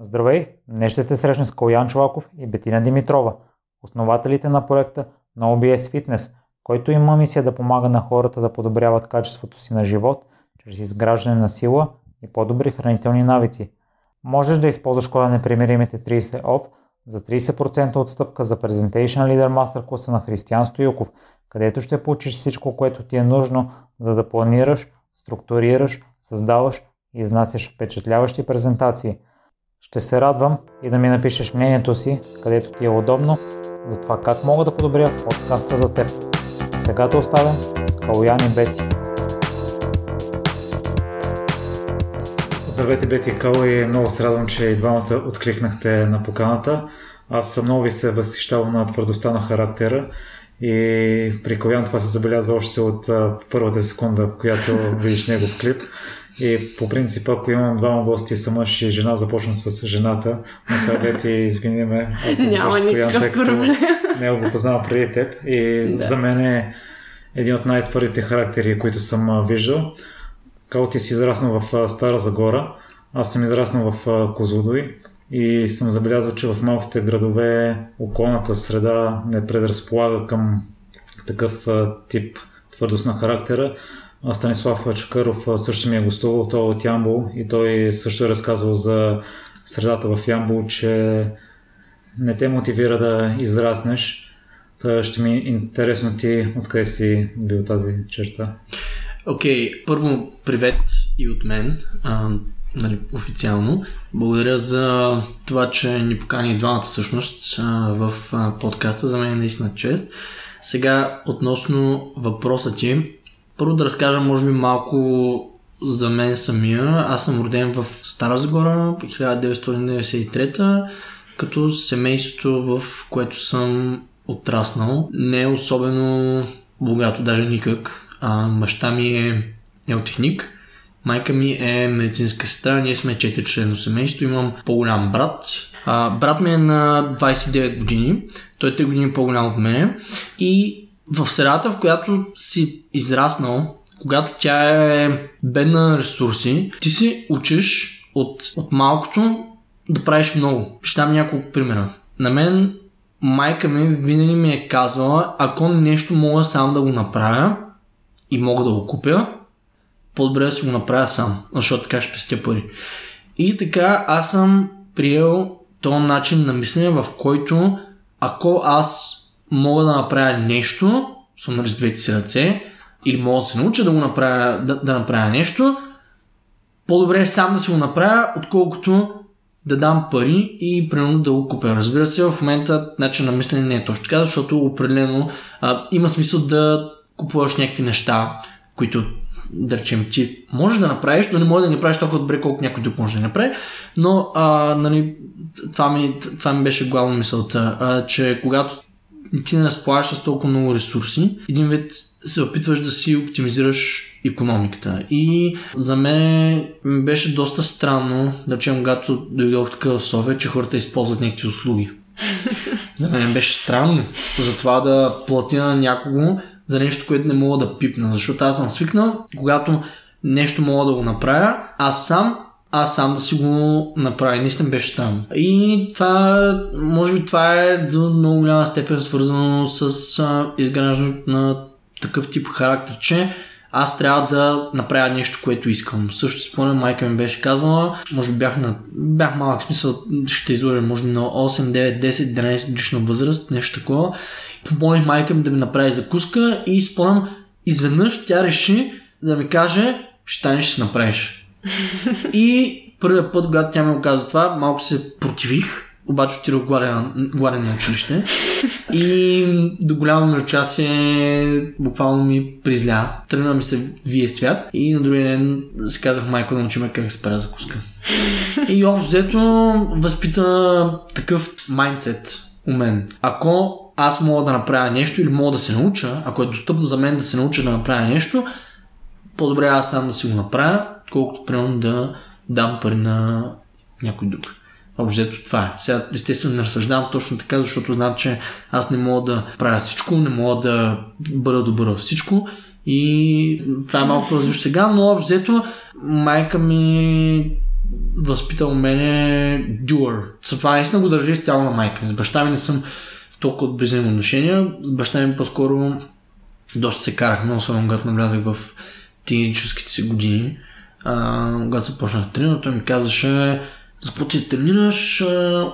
Здравей! Днес ще те срещна с Колян Чулаков и Бетина Димитрова, основателите на проекта No OBS Fitness, който има мисия да помага на хората да подобряват качеството си на живот чрез изграждане на сила и по-добри хранителни навици. Можеш да използваш кода непримиримите 30 OFF за 30% отстъпка за Presentation Leader Master класа на Християн Стоюков, където ще получиш всичко, което ти е нужно, за да планираш, структурираш, създаваш и изнасяш впечатляващи презентации – ще се радвам и да ми напишеш мнението си, където ти е удобно, за това как мога да подобря подкаста за теб. Сега да оставям с Калуян и Бети. Здравейте, Бети и Кал и много се радвам, че и двамата откликнахте на поканата. Аз съм много ви се възхищавам на твърдостта на характера и при Калуян това се забелязва още от първата секунда, в която видиш негов клип. И по принцип, ако имам двама гости са мъж и жена, започвам с жената. Но сега ти извини ме. Няма никакъв проблем. Не го познавам преди теб. И да. за мен е един от най-твърдите характери, които съм виждал. Као ти си израснал в Стара Загора, аз съм израснал в Козлодой и съм забелязал, че в малките градове околната среда не предразполага към такъв тип твърдост на характера. Станислав Чакаров също ми е гостувал, той е от Ямбол и той също е разказвал за средата в Ямбол, че не те мотивира да израснеш. Та ще ми е интересно ти откъде си бил тази черта. Окей, okay, първо привет и от мен, а, нали, официално. Благодаря за това, че ни покани двамата всъщност а, в а, подкаста. За мен е наистина чест. Сега, относно въпроса ти, първо да разкажа, може би, малко за мен самия. Аз съм роден в Стара Загора, 1993 като семейството, в което съм отраснал. Не е особено богато, даже никак. А, баща ми е неотехник, майка ми е медицинска сестра, ние сме 4 члено семейство, имам по-голям брат. А, брат ми е на 29 години, той е 3 години по-голям от мене и в средата, в която си израснал, когато тя е бедна на ресурси, ти си учиш от, от малкото да правиш много. Ще дам няколко примера. На мен майка ми винаги ми е казвала, ако нещо мога сам да го направя и мога да го купя, по-добре да си го направя сам, защото така ще пестя пари. И така аз съм приел този начин на мислене, в който ако аз мога да направя нещо, съм с двете си ръце, или мога да се науча да го направя, да, да направя нещо, по-добре е сам да си го направя, отколкото да дам пари и примерно да го купя. Разбира се, в момента начин на мислене не е точно така, защото определено а, има смисъл да купуваш някакви неща, които да речем ти можеш да направиш, но не можеш да не правиш толкова добре, колко някой друг може да направи. Но а, нали, това, ми, това ми беше главна мисълта, а, че когато ти не разполагаш с толкова много ресурси. Един вид се опитваш да си оптимизираш економиката. И за мен беше доста странно, да речем, когато дойдох тук в София, че хората използват някакви услуги. за мен беше странно за това да платя на някого за нещо, което не мога да пипна, защото аз съм свикнал, когато нещо мога да го направя, аз сам аз сам да си го направя. Наистина беше странно. И това, може би това е до много голяма степен свързано с а, изграждането на такъв тип характер, че аз трябва да направя нещо, което искам. Също спомням, майка ми беше казала, може би бях, на, бях малък смисъл, ще изложа, може би на 8, 9, 10, 11 годишна възраст, нещо такова. Помолих майка ми да ми направи закуска и спомням, изведнъж тя реши да ми каже, ще станеш ще направиш. И първият път, когато тя ми каза това, малко се противих, обаче отидох гладен, на училище. И до голямо междучасие буквално ми призля. Тръгна ми се вие свят и на другия ден си казах майко да научим как се правя закуска. И общо взето възпита такъв майндсет у мен. Ако аз мога да направя нещо или мога да се науча, ако е достъпно за мен да се науча да направя нещо, по-добре аз сам да си го направя, колкото примерно да дам пари на някой друг. Общо това е. Сега естествено не разсъждавам точно така, защото знам, че аз не мога да правя всичко, не мога да бъда добър във всичко и това е малко различно сега, но общо майка ми възпитал мене Дюър. Това наистина го държи изцяло на майка. С баща ми не съм в толкова добри взаимоотношения. С баща ми по-скоро доста се карахме, особено когато навлязах в тиническите си години. А, когато започнах тренирам, той ми казваше започва да тренираш,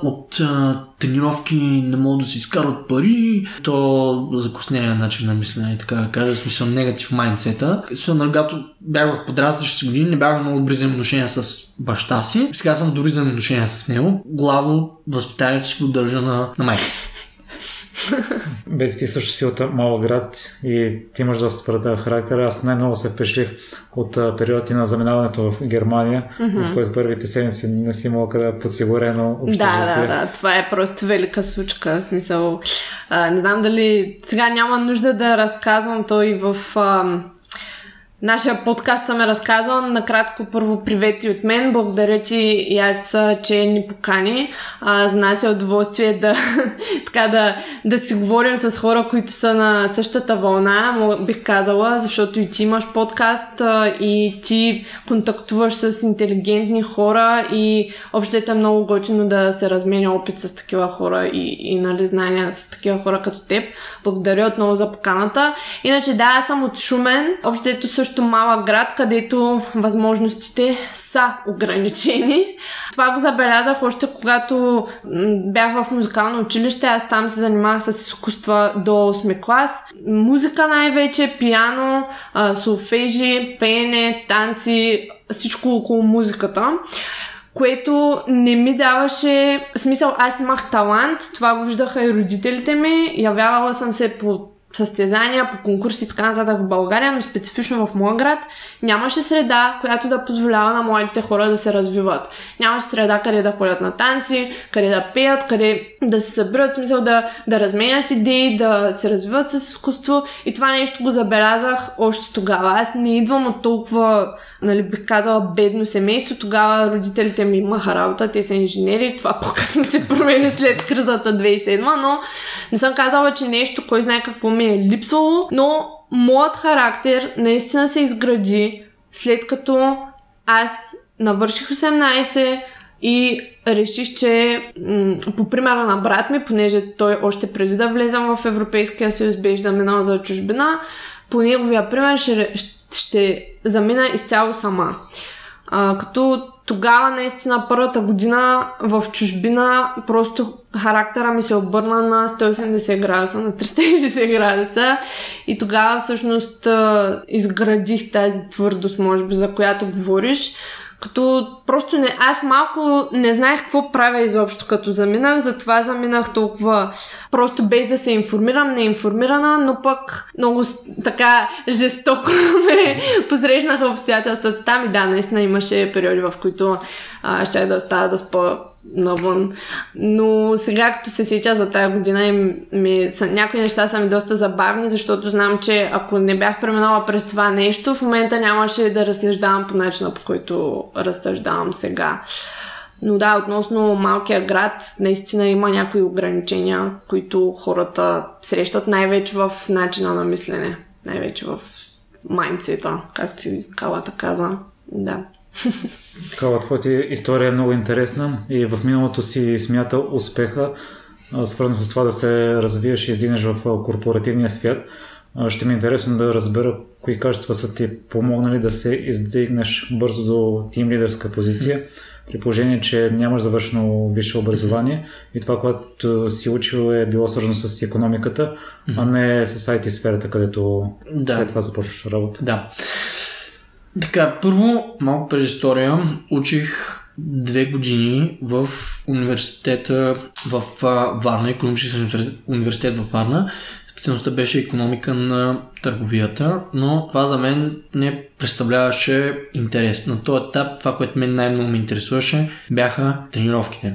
от а, тренировки не могат да си изкарват пари, то закоснения начин на мислене и така да смисъл негатив майндсета. Сега, когато бях в подрастващи години, не бях много добри взаимоотношения с баща си, сега съм добри взаимоотношения с него. Главно възпитанието си го държа на, на майка си. Бе, ти също си от малък град и ти имаш доста твърда характер. Аз най-много се впечатлих от периоди на заминаването в Германия, mm-hmm. в който първите седмици не си имал къде подсигурено общежитие. Да, да, да. Това е просто велика случка. В смисъл, а, не знам дали сега няма нужда да разказвам той в... А, нашия подкаст съм е разказала. Накратко първо привет и от мен. Благодаря ти и аз, че ни покани. А, за нас е удоволствие да, така да, да си говорим с хора, които са на същата вълна, бих казала, защото и ти имаш подкаст а, и ти контактуваш с интелигентни хора и общо е много готино да се разменя опит с такива хора и, и нали, знания с такива хора като теб. Благодаря отново за поканата. Иначе да, аз съм от Шумен. Общо също също малък град, където възможностите са ограничени. Това го забелязах още когато бях в музикално училище. Аз там се занимавах с изкуства до 8 клас. Музика най-вече, пиано, солфежи, пеене, танци, всичко около музиката което не ми даваше смисъл. Аз имах талант, това го виждаха и родителите ми. Явявала съм се по състезания, по конкурси и така нататък в България, но специфично в моя град нямаше среда, която да позволява на младите хора да се развиват. Нямаше среда къде да ходят на танци, къде да пеят, къде да се събират, смисъл да, да разменят идеи, да се развиват с изкуство. И това нещо го забелязах още тогава. Аз не идвам от толкова, нали, бих казала, бедно семейство. Тогава родителите ми имаха работа, те са инженери. Това по-късно се промени след кризата 2007, но не съм казала, че нещо, кой знае какво ми е липсвало, но моят характер наистина се изгради след като аз навърших 18, и реших, че м- по примера на брат ми, понеже той още преди да влезам в Европейския съюз беше заминал за чужбина, по неговия пример ще, ще замина изцяло сама. А, като тогава наистина първата година в чужбина просто характера ми се обърна на 180 градуса, на 360 градуса и тогава всъщност изградих тази твърдост, може би, за която говориш. Като просто не, аз малко не знаех какво правя изобщо като заминах, затова заминах толкова просто без да се информирам, неинформирана, но пък много така жестоко ме посрещнаха обстоятелствата там и да, наистина имаше периоди, в които а, ще да остава да спа навън. Но сега, като се сетя за тази година, и ми, са, някои неща са ми доста забавни, защото знам, че ако не бях преминала през това нещо, в момента нямаше да разсъждавам по начина, по който разсъждавам сега. Но да, относно малкия град, наистина има някои ограничения, които хората срещат най-вече в начина на мислене, най-вече в майнцета, както и Калата каза. Да. Кала, твоята история е много интересна и в миналото си смята успеха, свързан с това да се развиеш и издигнеш в корпоративния свят. Ще ми е интересно да разбера кои качества са ти помогнали да се издигнеш бързо до тим лидерска позиция, при положение, че нямаш завършено висше образование и това, което си учил е било свързано с економиката, а не с IT сферата, където да. след това започваш работа. Да. Така, първо, малко предистория. Учих две години в университета в Варна, економически университет в Варна. Специалността беше економика на търговията, но това за мен не представляваше интерес. На този етап това, което мен най-много ме интересуваше, бяха тренировките.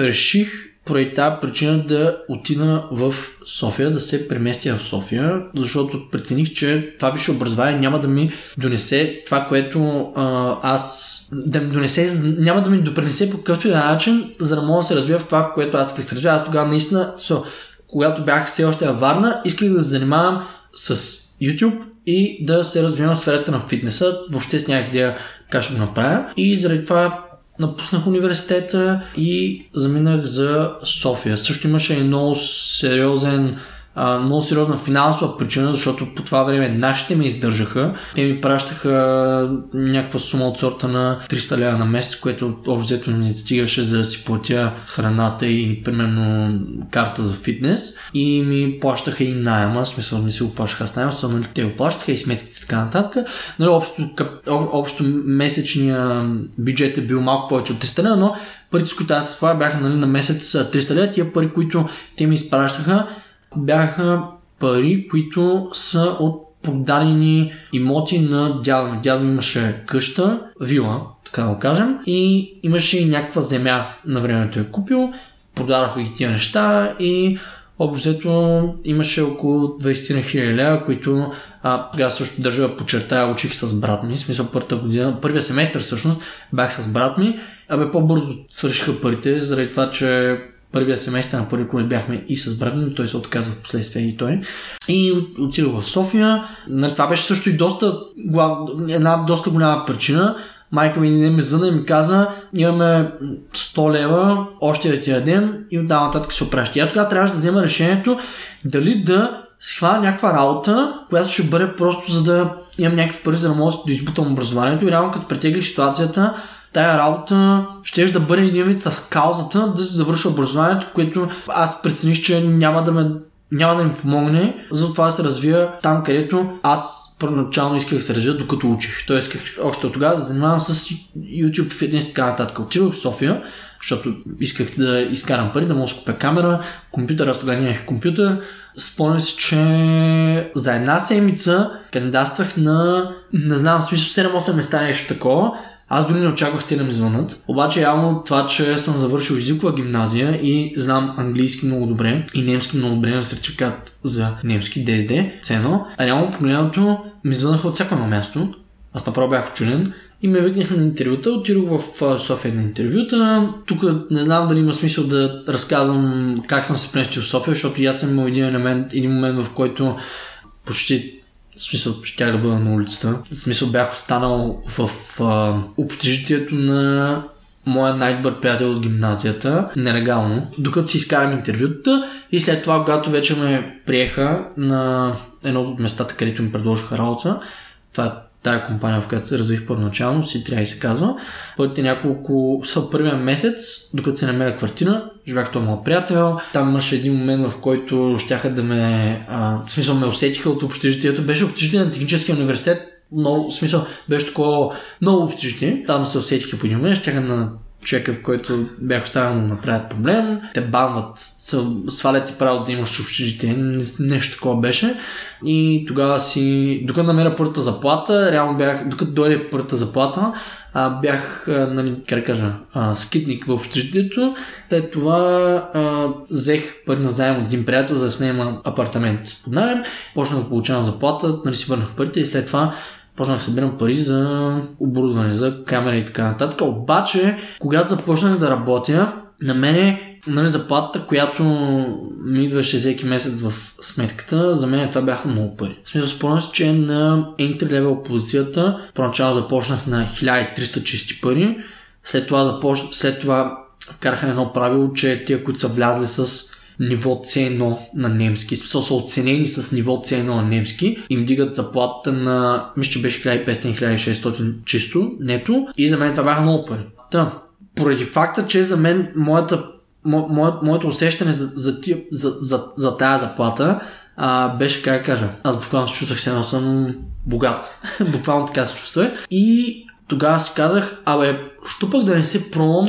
Реших поради тази причина да отида в София, да се преместя в София, защото прецених, че това висше образование няма да ми донесе това, което а, аз да ми донесе, няма да ми допринесе по какъвто и начин, за да мога да се развия в това, в което аз исках да се развия. Аз тогава наистина, so, когато бях все още във Варна, исках да се занимавам с YouTube и да се развивам в сферата на фитнеса. Въобще с някакъв идея как ще го направя. И заради това напуснах университета и заминах за София. Също имаше много сериозен а, много сериозна финансова причина, защото по това време нашите ме издържаха. Те ми пращаха някаква сума от сорта на 300 лева на месец, което общо ми стигаше за да си платя храната и примерно карта за фитнес. И ми плащаха и найема, смисъл ми се го плащаха с найема, нали, те го плащаха и сметките и така нататък. Нали, общо, общо месечния бюджет е бил малко повече от 300 лева, но парите, с които аз се бяха нали, на месец 300 лева, тия пари, които те ми изпращаха, бяха пари, които са от продадени имоти на дядо ми. Дядо имаше къща, вила, така да го кажем, и имаше и някаква земя. На времето е купил, продадоха ги тия неща и общо имаше около 20 хиляди лева, които а, тогава също държа да подчертая, учих с брат ми, в смисъл първата година, първия семестър всъщност бях с брат ми, абе по-бързо свършиха парите, заради това, че първия семестър на първи курс бяхме и с брат той се отказа в последствие и той. И отидох в София. Нали, това беше също и доста, една доста голяма причина. Майка ми не ми звъна и ми каза, имаме 100 лева, още да ти дадем и оттам нататък се опраща. Аз тогава трябваше да взема решението дали да схвана някаква работа, която ще бъде просто за да имам някакви пари, за да мога да избутам образованието. И реално като претеглих ситуацията, тая работа ще да бъде един вид с каузата да се завърши образованието, което аз прецених, че няма да ме няма да ми помогне за това да се развия там, където аз първоначално исках да се развия докато учих. Тоест исках още от тогава да занимавам с YouTube, фитнес и така нататък. Отидох в София, защото исках да изкарам пари, да мога да купя камера, компютър, аз тогава нямах компютър. Спомням си, че за една седмица кандидатствах на, не знам, смисъл 7-8 места нещо такова аз дори не очаквах те да ми звънат. Обаче явно това, че съм завършил езикова гимназия и знам английски много добре и немски много добре на сертификат за немски DSD, цено, а реално погледнато ми звънаха от всяко едно място. Аз направо бях чуден и ме викнаха на интервюта, отидох в София на интервюта. Тук не знам дали има смисъл да разказвам как съм се преместил в София, защото и аз съм имал един елемент, един момент, в който почти в смисъл, ще да бъда на улицата. В смисъл бях останал в а, общежитието на моя най-добър приятел от гимназията, нелегално, докато си изкарам интервютата и след това, когато вече ме приеха на едно от местата, където ми предложиха работа, това е тая компания, в която се развих първоначално, си трябва и се казва. Първите няколко, са първия месец, докато се намеря квартира, живях това моят приятел. Там имаше един момент, в който щяха да ме, а, в смисъл ме усетиха от общежитието. Беше общежитие на техническия университет, в смисъл, беше такова много общежитие. Там се усетиха по един момент, щяха на човека, в който бях оставен да направят проблем, те банват, свалят ти право да имаш общежитие, нещо такова беше. И тогава си, докато намеря първата заплата, реално бях, докато дойде първата заплата, а, бях, а, нали, как кажа, а, скитник в общежитието. След това а, взех пари на заем от един приятел, за да снимам апартамент под найем. Почнах да получавам заплата, нали си върнах парите и след това почнах да събирам пари за оборудване, за камера и така нататък. Обаче, когато започнах да работя, на мене нали, заплатата, която ми идваше всеки месец в сметката, за мен това бяха много пари. В смисъл, спомням че на entry level позицията, поначало започнах на 1300 чисти пари, след това, започ... след това караха едно правило, че тия, които са влязли с ниво C1 на немски, смисъл са оценени с ниво C1 на немски, им дигат заплатата на, мисля, че беше 1500-1600 чисто, нето, и за мен това бяха много пари. Та, поради факта, че за мен моята, мо, мо, моето усещане за, за, за, за, за, за тая заплата а, беше, как да кажа, аз буквално се чувствах, че съм богат. буквално така се чувствах. И тогава си казах, абе, що да не се пробвам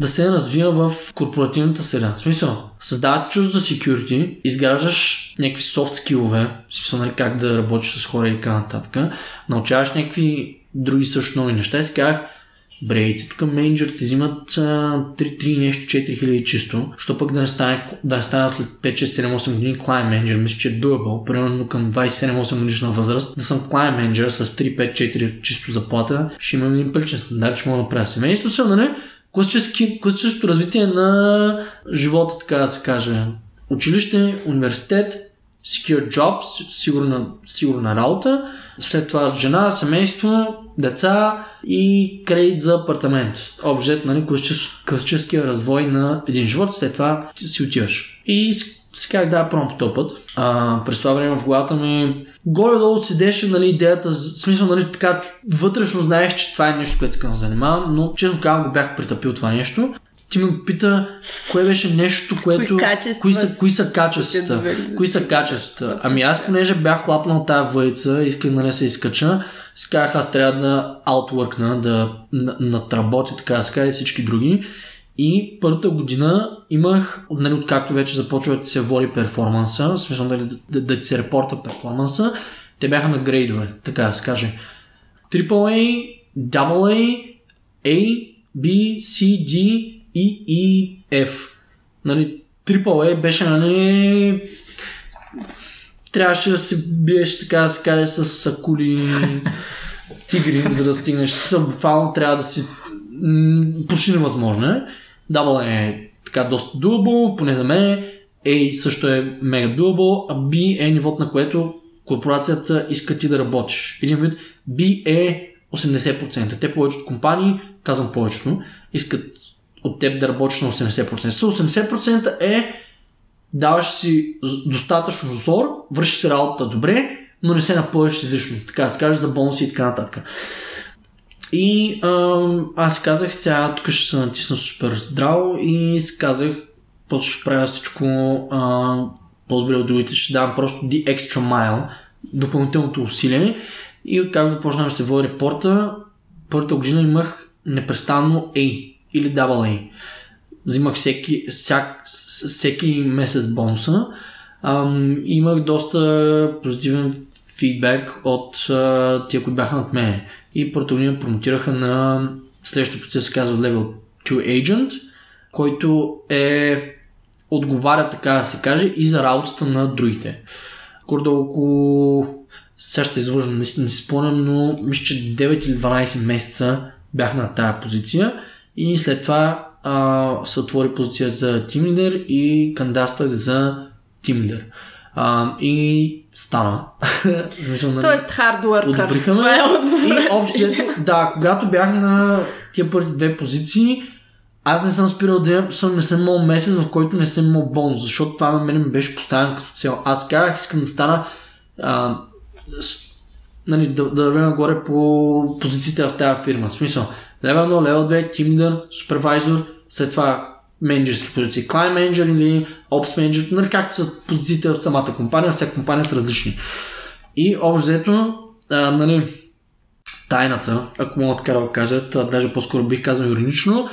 да се развива в корпоративната среда. В смисъл, създаваш чуждо за security, изграждаш някакви софт скилове, в смисъл нали, как да работиш с хора и така нататък, научаваш някакви други също нови неща. И си казах, Брейте, тук менеджерите взимат 3-3 нещо 4000 чисто, що пък да не стане, да не стане след 5, 6, 7, 8 години клайн менеджер, мисля, че е doable, примерно към 27-8 годишна възраст, да съм клайн менеджер с 3, 5, 4 чисто заплата, ще имам един пълчен стандарт, че мога да направя семейство, съм, класическото развитие на живота, така да се каже. Училище, университет, secure job, сигурна, сигурна работа, след това жена, семейство, деца и кредит за апартамент. Обжет, нали, класическия развой на един живот, след това си отиваш. И сега да, пробвам по този път. А, през това време в главата ми горе-долу седеше нали, идеята, в смисъл, нали, така, вътрешно знаех, че това е нещо, което искам да занимавам, но честно казвам го бях притъпил това нещо. Ти ме пита, кое беше нещо, което... Кои, кои, са, кои са качествата? Кои са качествата? Ами аз, понеже бях хлапнал тази въйца, исках да не се изкача, си казах, аз трябва да аутворкна, да надработя така да и всички други. И първата година имах, нали, откакто вече започва да се води перформанса, смисъл да, да, да ти се репорта перформанса, те бяха на грейдове, така да се каже. AAA, AA, A, B, C, D, E, E, F. Нали, AAA беше, нали, трябваше да се биеш, така да се каже, с сакули тигри, за да стигнеш. Буквално трябва да си почти невъзможно е. Double е така доста doable, поне за мен. A също е мега doable, а B е нивото на което корпорацията иска ти да работиш. Един вид B е 80%. Те повечето компании, казвам повечето, искат от теб да работиш на 80%. С 80% е даваш си достатъчно зор, вършиш си работата добре, но не се напълниш излишно. Така да се каже за бонуси и така нататък. И а, аз казах, сега тук ще се натисна супер здраво и си казах, после ще правя всичко а, по-добре от другите, ще давам просто the extra mile, допълнителното усилие. И откак започнах да се води репорта, първата година имах непрестанно A или AA. Взимах всеки, всяк, всеки месец бонуса. Ам, имах доста позитивен фидбек от а, тия, които бяха над мене и година промотираха на следващия процес се казва Level 2 Agent, който е отговаря, така да се каже, и за работата на другите. Гордо около сега ще наистина не си спомням, но мисля, че 9 или 12 месеца бях на тая позиция и след това а, се отвори позиция за Team Leader и кандидатствах за Team Leader. А, и стана. Нали, Тоест хардуъркър. Това е отговор. И общо, да, когато бях на тия първи две позиции, аз не съм спирал да съм, не съм имал месец, в който не съм имал бонус, защото това на мен ми беше поставен като цел. Аз казах, искам да стана а, с, нали, да, да вървя нагоре по позициите в тази фирма. В смисъл, level 1, level 2, team leader, супервайзор, след това менеджерски позиции, client manager или manager, нали, както са позициите в самата компания, всяка компания са различни. И общо взето, нали, тайната, ако мога така да го кажа, даже по-скоро бих казал иронично,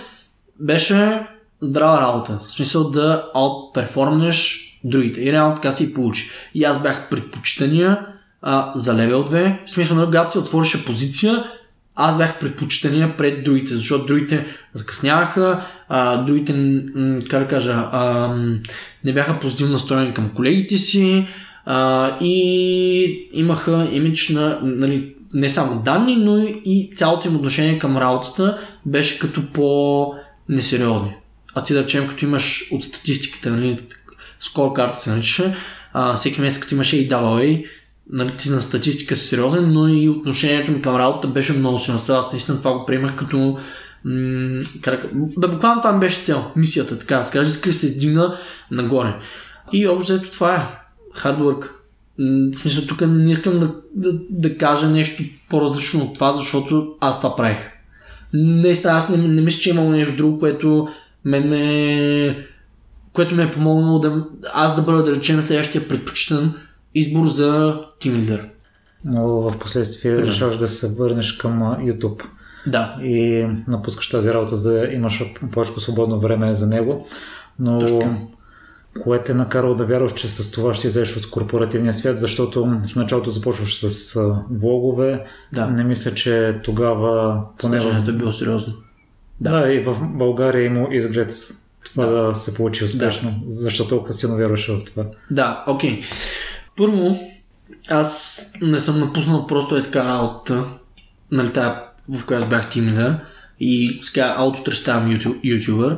беше здрава работа. В смисъл да outperformнеш другите. И реално така си получи. И аз бях предпочитания а, за левел 2. В смисъл, нали, когато се отворише позиция, аз бях предпочитания пред другите, защото другите закъсняваха, а, другите, как да кажа, а, не бяха позитивно настроени към колегите си а, и имаха имидж на, нали, не само данни, но и цялото им отношение към работата беше като по-несериозни. А ти да речем, като имаш от статистиката, нали, скоркарта се наричаше, всеки месец като имаше и AA, нали, на статистика си сериозен, но и отношението ми към работа беше много силно. Аз наистина това го приемах като м- как, да, буквално там беше цел, мисията, така да иска да се издигна нагоре. И общо това е. В смисъл, тук не искам да, да, да кажа нещо по-различно от това, защото аз това правих. Наистина, аз не, не мисля, че е имало нещо друго, което мен ме което ме е помогнало да аз да бъда, да речем, следващия предпочитан избор за Team Leader. Но в последствие да. решаваш да се върнеш към YouTube. Да. И напускаш тази работа, за да имаш повече свободно време за него. Но Точно. кое те е накарало да вярваш, че с това ще излезеш от корпоративния свят, защото в началото започваш с влогове. Да. Не мисля, че тогава... Поне в... е било сериозно. Да. да, и в България има изглед това да, да се получи успешно. Да. Защо толкова силно вярваш в това? Да, окей. Okay. Първо, аз не съм напуснал просто е така работа, нали, тая, в която бях тимидър и сега аутото ставам ютубър.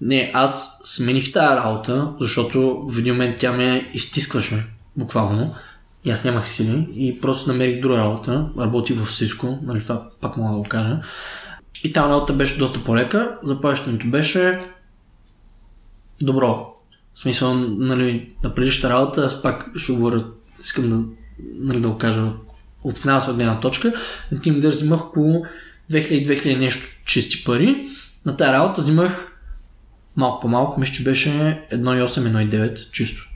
Не, аз смених тази работа, защото в един момент тя ме изтискваше. буквално. И аз нямах сили и просто намерих друга работа. Работих в Cisco, нали, това пак мога да го кажа. И тази работа беше доста по-лека. Заплащането беше добро. В смисъл, нали, на предишната работа, аз пак ще говоря, искам да, нали, да го кажа от финансова гледна точка. Team Leader взимах около 2000-2000 нещо чисти пари. На тази работа взимах малко по-малко, мисля, че беше 1,8-1,9 чисто.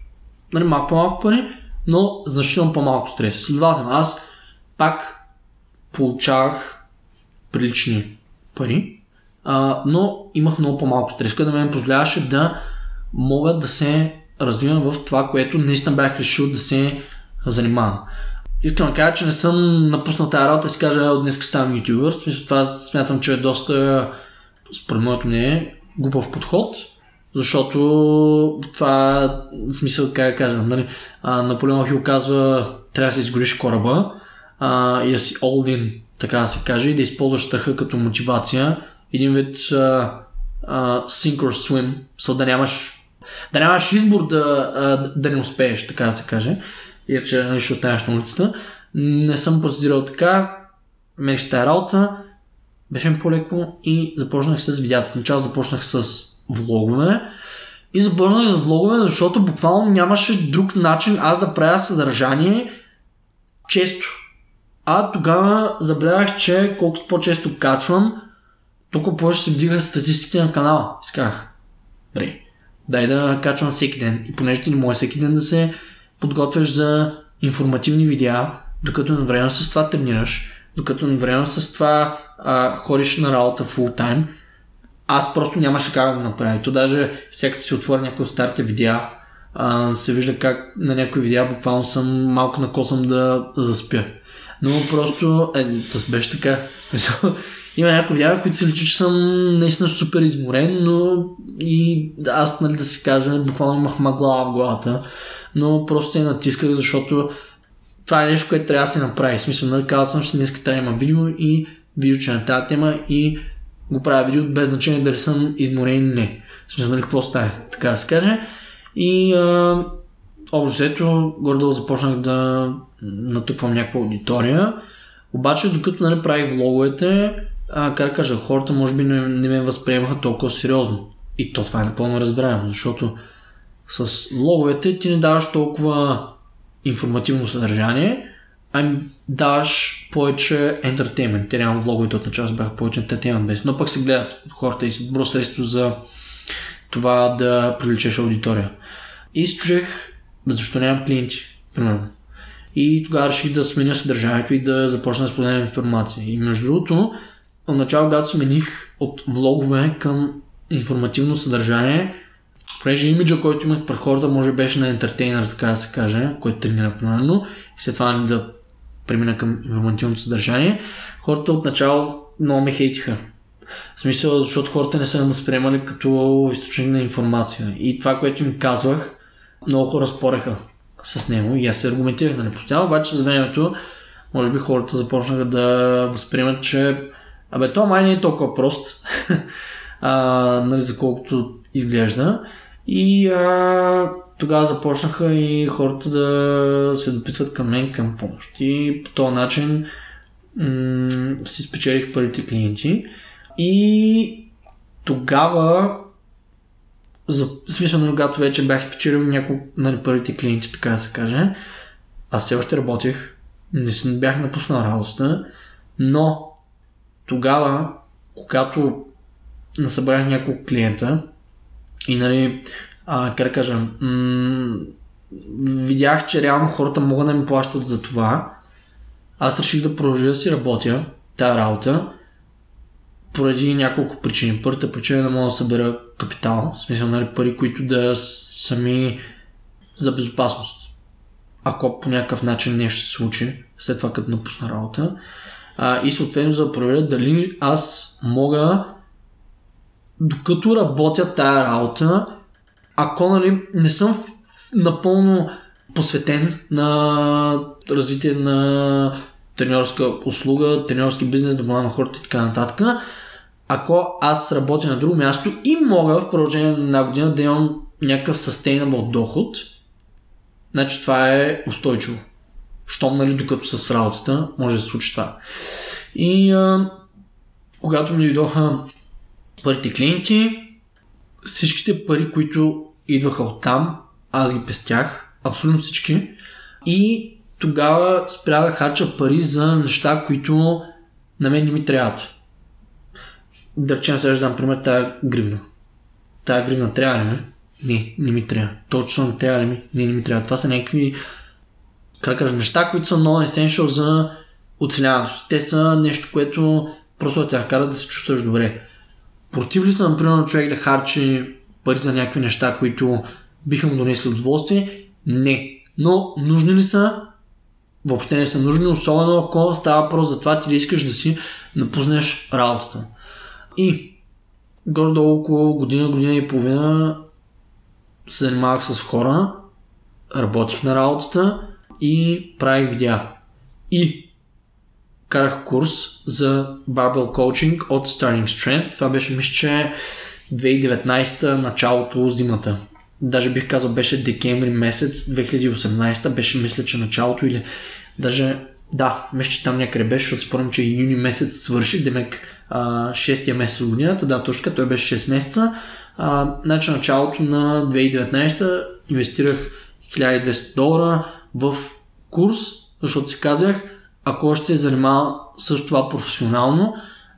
Нали, малко по-малко пари, но значително по-малко стрес. Следователно, аз пак получавах прилични пари, а, но имах много по-малко стрес, което да ме позволяваше да мога да се развивам в това, което наистина бях решил да се занимавам. Искам да кажа, че не съм напуснал тази работа и си кажа, от днес ставам ютубър. Смисъл, това смятам, че е доста, според моето мнение, глупав подход, защото това, смисъл, как да кажа, нали, Наполеон Хил казва, трябва да си изгориш кораба а, и да си all in, така да се каже, и да използваш страха като мотивация. Един вид а, а, sink or swim, so да нямаш да нямаш избор да, да не успееш, така да се каже. Иначе нали, ще останеш на улицата. Не съм процедирал така. Мерих с тази работа. Беше ми по-леко и започнах с видеята. В начало започнах с влогове. И започнах с влогове, защото буквално нямаше друг начин аз да правя съдържание често. А тогава забелязах, че колкото по-често качвам, толкова повече се вдига статистиките на канала. Исках. Добре дай да качвам всеки ден. И понеже ти не може всеки ден да се подготвяш за информативни видеа, докато едновременно с това тренираш, докато едновременно с това а, ходиш на работа full time, аз просто нямаше как да го направя. То даже всяко си отворя някои старите видеа, а, се вижда как на някои видеа буквално съм малко накосам да, да заспя. Но просто, е, това беше така. Има някои видеа, които се личи, че съм наистина супер изморен, но и аз, нали да си кажа, буквално имах мъгла в главата, но просто се натисках, защото това е нещо, което трябва да се направи. В смисъл, нали, казал съм, че днес трябва да има видео и видео, че на тази тема и го правя видео без значение дали съм изморен или не. В смисъл, нали, какво става, така да се каже. И а, общо взето, гордо започнах да натъквам някаква аудитория. Обаче, докато нали, правих влоговете, а, как кажа, хората може би не, не ме възприемаха толкова сериозно. И то това е напълно разбираемо, защото с влоговете ти не даваш толкова информативно съдържание, ами даваш повече ентертеймент. Те няма влоговете от начало бяха повече ентертеймент без, но пък се гледат хората и са добро средство за това да привлечеш аудитория. И чужех, защо нямам клиенти, примерно. И тогава реших да сменя съдържанието и да започна да споделям информация. И между другото, отначало, когато смених от влогове към информативно съдържание, понеже имиджа, който имах пред хората, може беше на ентертейнер, така да се каже, който тренира примерно, и след това да премина към информативното съдържание, хората отначало много ме хейтиха. В смисъл, защото хората не са възприемали като източник на информация. И това, което им казвах, много хора спореха с него и аз се аргументирах да не постоянно, обаче за времето може би хората започнаха да възприемат, че Абе, то май не е толкова прост, а, нали, за колкото изглежда. И а, тогава започнаха и хората да се допитват към мен към помощ. И по този начин м- си спечелих първите клиенти. И тогава, за, смисъл, нали, когато вече бях спечелил няколко нали, първите клиенти, така да се каже, аз все още работех, не съм бях напуснал работата, но тогава, когато насъбрах няколко клиента и нали, а, как да кажа, м- видях, че реално хората могат да ми плащат за това, аз реших да продължа да си работя тази работа поради няколко причини. Първата причина е да мога да събера капитал, в смисъл нали, пари, които да са ми за безопасност. Ако по някакъв начин нещо се случи, след това като напусна работа а, и съответно за да проверя дали аз мога докато работя тая работа, ако нали, не съм напълно посветен на развитие на тренерска услуга, тренерски бизнес, да помагам хората и така нататък, ако аз работя на друго място и мога в продължение на една година да имам някакъв sustainable доход, значи това е устойчиво. Щом, нали, докато са с работата, може да се случи това. И а, когато ми дойдоха първите клиенти, всичките пари, които идваха от там, аз ги пестях, абсолютно всички. И тогава спря да харча пари за неща, които на мен не ми трябват. Да речем, сега дам пример, тая гривна. Тая гривна трябва ли ми? Не, не ми трябва. Точно не трябва ли ми? Не, не ми трябва. Това са някакви как кажа, неща, които са много essential за оцеляването. Те са нещо, което просто да те накара да се чувстваш добре. Против ли са, например, човек да харчи пари за някакви неща, които биха му донесли удоволствие? Не. Но нужни ли са? Въобще не са нужни, особено ако става въпрос за това ти да искаш да си напуснеш работата. И горе-долу около година, година и половина се занимавах с хора, работих на работата и правих видеа. И карах курс за Barbell Coaching от Starting Strength. Това беше, мисля, че 2019 началото зимата. Даже бих казал беше декември месец 2018, беше мисля, че началото или даже да, мисля, че там някъде беше, защото спомням, че юни месец свърши, демек а, 6 месец от годината, да, точка, той беше 6 месеца. А, значи началото на 2019 инвестирах 1200 долара в курс, защото си казах, ако ще се занимава с това професионално,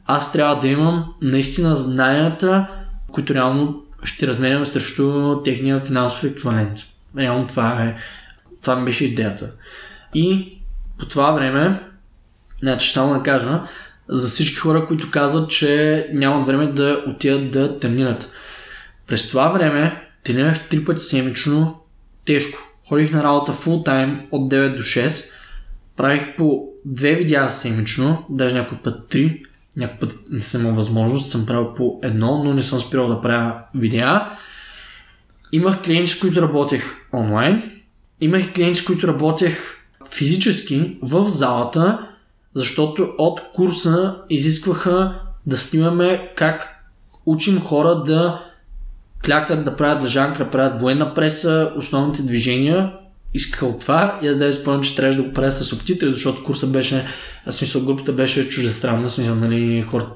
аз трябва да имам наистина знанията, които реално ще разменям срещу техния финансов еквивалент. Реално това е, това ми беше идеята. И по това време, значи само да кажа, за всички хора, които казват, че нямат време да отидат да тренират. През това време тренирах три пъти седмично тежко. Ходих на работа full time от 9 до 6. Правих по две видеа седмично, даже някой път три. Някой път не съм имал възможност, съм правил по едно, но не съм спирал да правя видеа. Имах клиенти, с които работех онлайн. Имах клиенти, с които работех физически в залата, защото от курса изискваха да снимаме как учим хора да клякат, да правят лъжанка, да правят военна преса, основните движения. Искаха това и да спомням, че трябваше да го правя с субтитри, защото курса беше, в смисъл групата беше чуждестранна, в смисъл, нали, хората.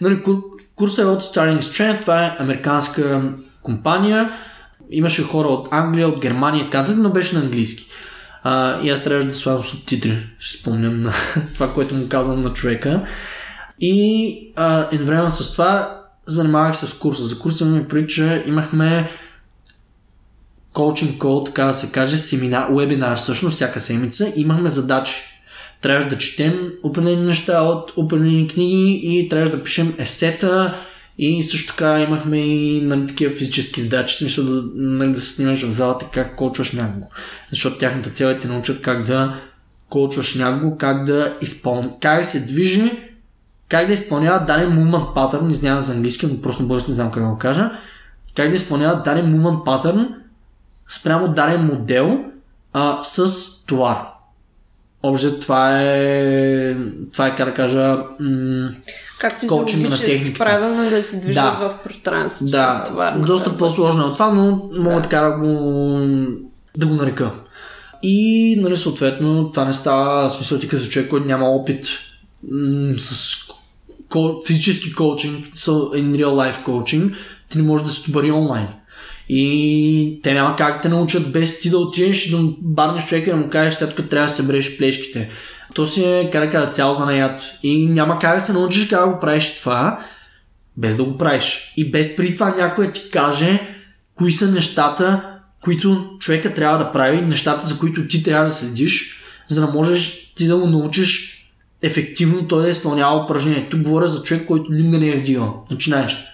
Нали, кур, курса е от Starting Strength, това е американска компания. Имаше хора от Англия, от Германия, казали, но беше на английски. А, и аз трябваше да слагам субтитри, ще спомням на това, което му казвам на човека. И едновременно с това занимавах се с курса. За курса ми прича имахме коучинг кол, така да се каже, семинар, вебинар, всъщност всяка седмица. Имахме задачи. Трябваше да четем определени неща от определени книги и трябваше да пишем есета, и също така имахме и нали, такива физически задачи, в смисъл да, нали, да се снимаш в залата как колчваш някого. Защото тяхната цел е да научат как да колчваш някого, как да изпълни, как да се движи, как да изпълнява даден movement pattern, не знам за английски, но просто на български не знам как да го кажа, как да изпълнява даден movement pattern спрямо даден модел а, с товар. Общо това е, това е, как да кажа, м- как физиологически правилно да се движат да. в пространството. Да, с това, доста по-сложно е от това, но мога да. така да го, да го нарека. И, нали, съответно, това не става, смисъл ти като човек, който няма опит м- с физически коучинг, in real life коучинг, ти не можеш да се добари онлайн. И те няма как те научат без ти да отидеш да барнеш човека и да му кажеш след като трябва да се бреш плешките. То си е, как да кажа, цял занаят. И няма как да се научиш как да го правиш това, без да го правиш. И без при това някой ти каже кои са нещата, които човека трябва да прави, нещата, за които ти трябва да следиш, за да можеш ти да го научиш ефективно той да изпълнява упражнение. Тук говоря за човек, който никога не е вдигал. Начинаеш.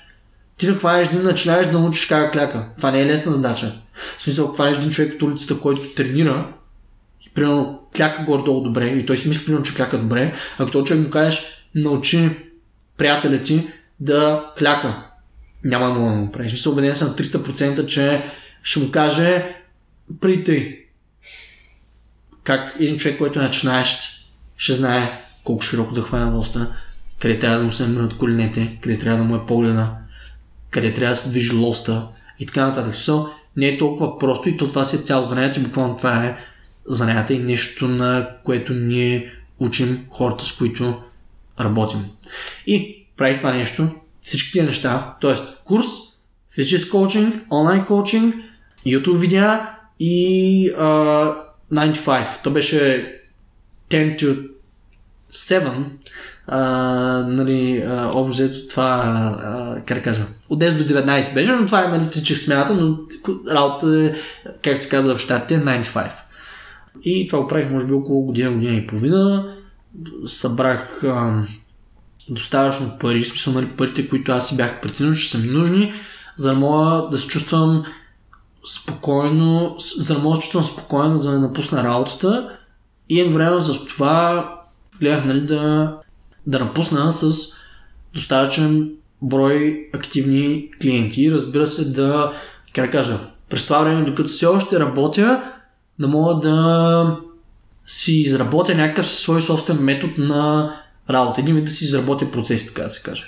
Ти да един, начинаеш да научиш как кляка. Това не е лесна задача. В смисъл, хванеш един човек от улицата, който тренира, и примерно кляка горе-долу добре, и той си мисли, примерно, че кляка добре, ако този човек му кажеш, научи приятеля ти да кляка. Няма да му направиш. Мисля, убеден съм на 300%, че ще му каже при тъй. Как един човек, който е начинаещ, ще знае колко широко да хване лоста, къде трябва да му се намират коленете, къде трябва да му е погледа, къде трябва да се движи лоста и така нататък. So, не е толкова просто и то това си е цяло занятие, буквално това е занятие и нещо, на което ние учим хората, с които работим. И прави това нещо, всички тия неща, т.е. курс, физически коучинг, онлайн коучинг, YouTube видеа и uh, 95. То беше 10 to 7. Uh, нали, общо това, uh, как да кажа, от 10 до 19 беше, но това е нали, физически смята, но работа е, както се казва в щатите, 95. И това го правих може би около година, година и половина. Събрах uh, достатъчно пари, в смисъл нали, парите, които аз си бях преценил, че са ми нужни, за да мога да се чувствам спокойно, за да мога да се чувствам спокойно, за да напусна работата и едновременно с това гледах нали, да, да напусна с достатъчен брой активни клиенти. Разбира се, да, как кажа, през това време, докато все още работя, да мога да си изработя някакъв свой собствен метод на работа. Един вид да си изработя процес, така да се каже.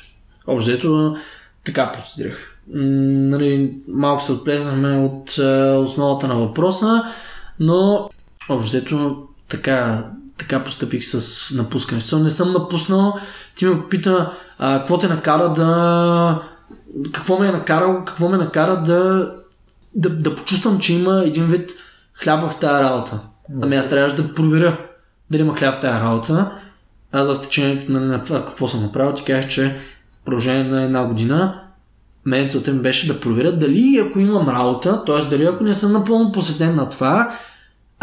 Общо така процедирах. Нали, малко се отплезнахме от основата на въпроса, но общо така, така постъпих с напускането. Не съм напуснал. Ти ме попита а, какво те накара да... Какво ме е накарал, какво ме накара да, да, да почувствам, че има един вид хляб в тази работа. Ами аз трябваше да проверя дали има хляб в тази работа. Аз в течението на, на това какво съм направил, ти казах, че продължение на една година мен целта ми беше да проверя дали ако имам работа, т.е. дали ако не съм напълно посветен на това,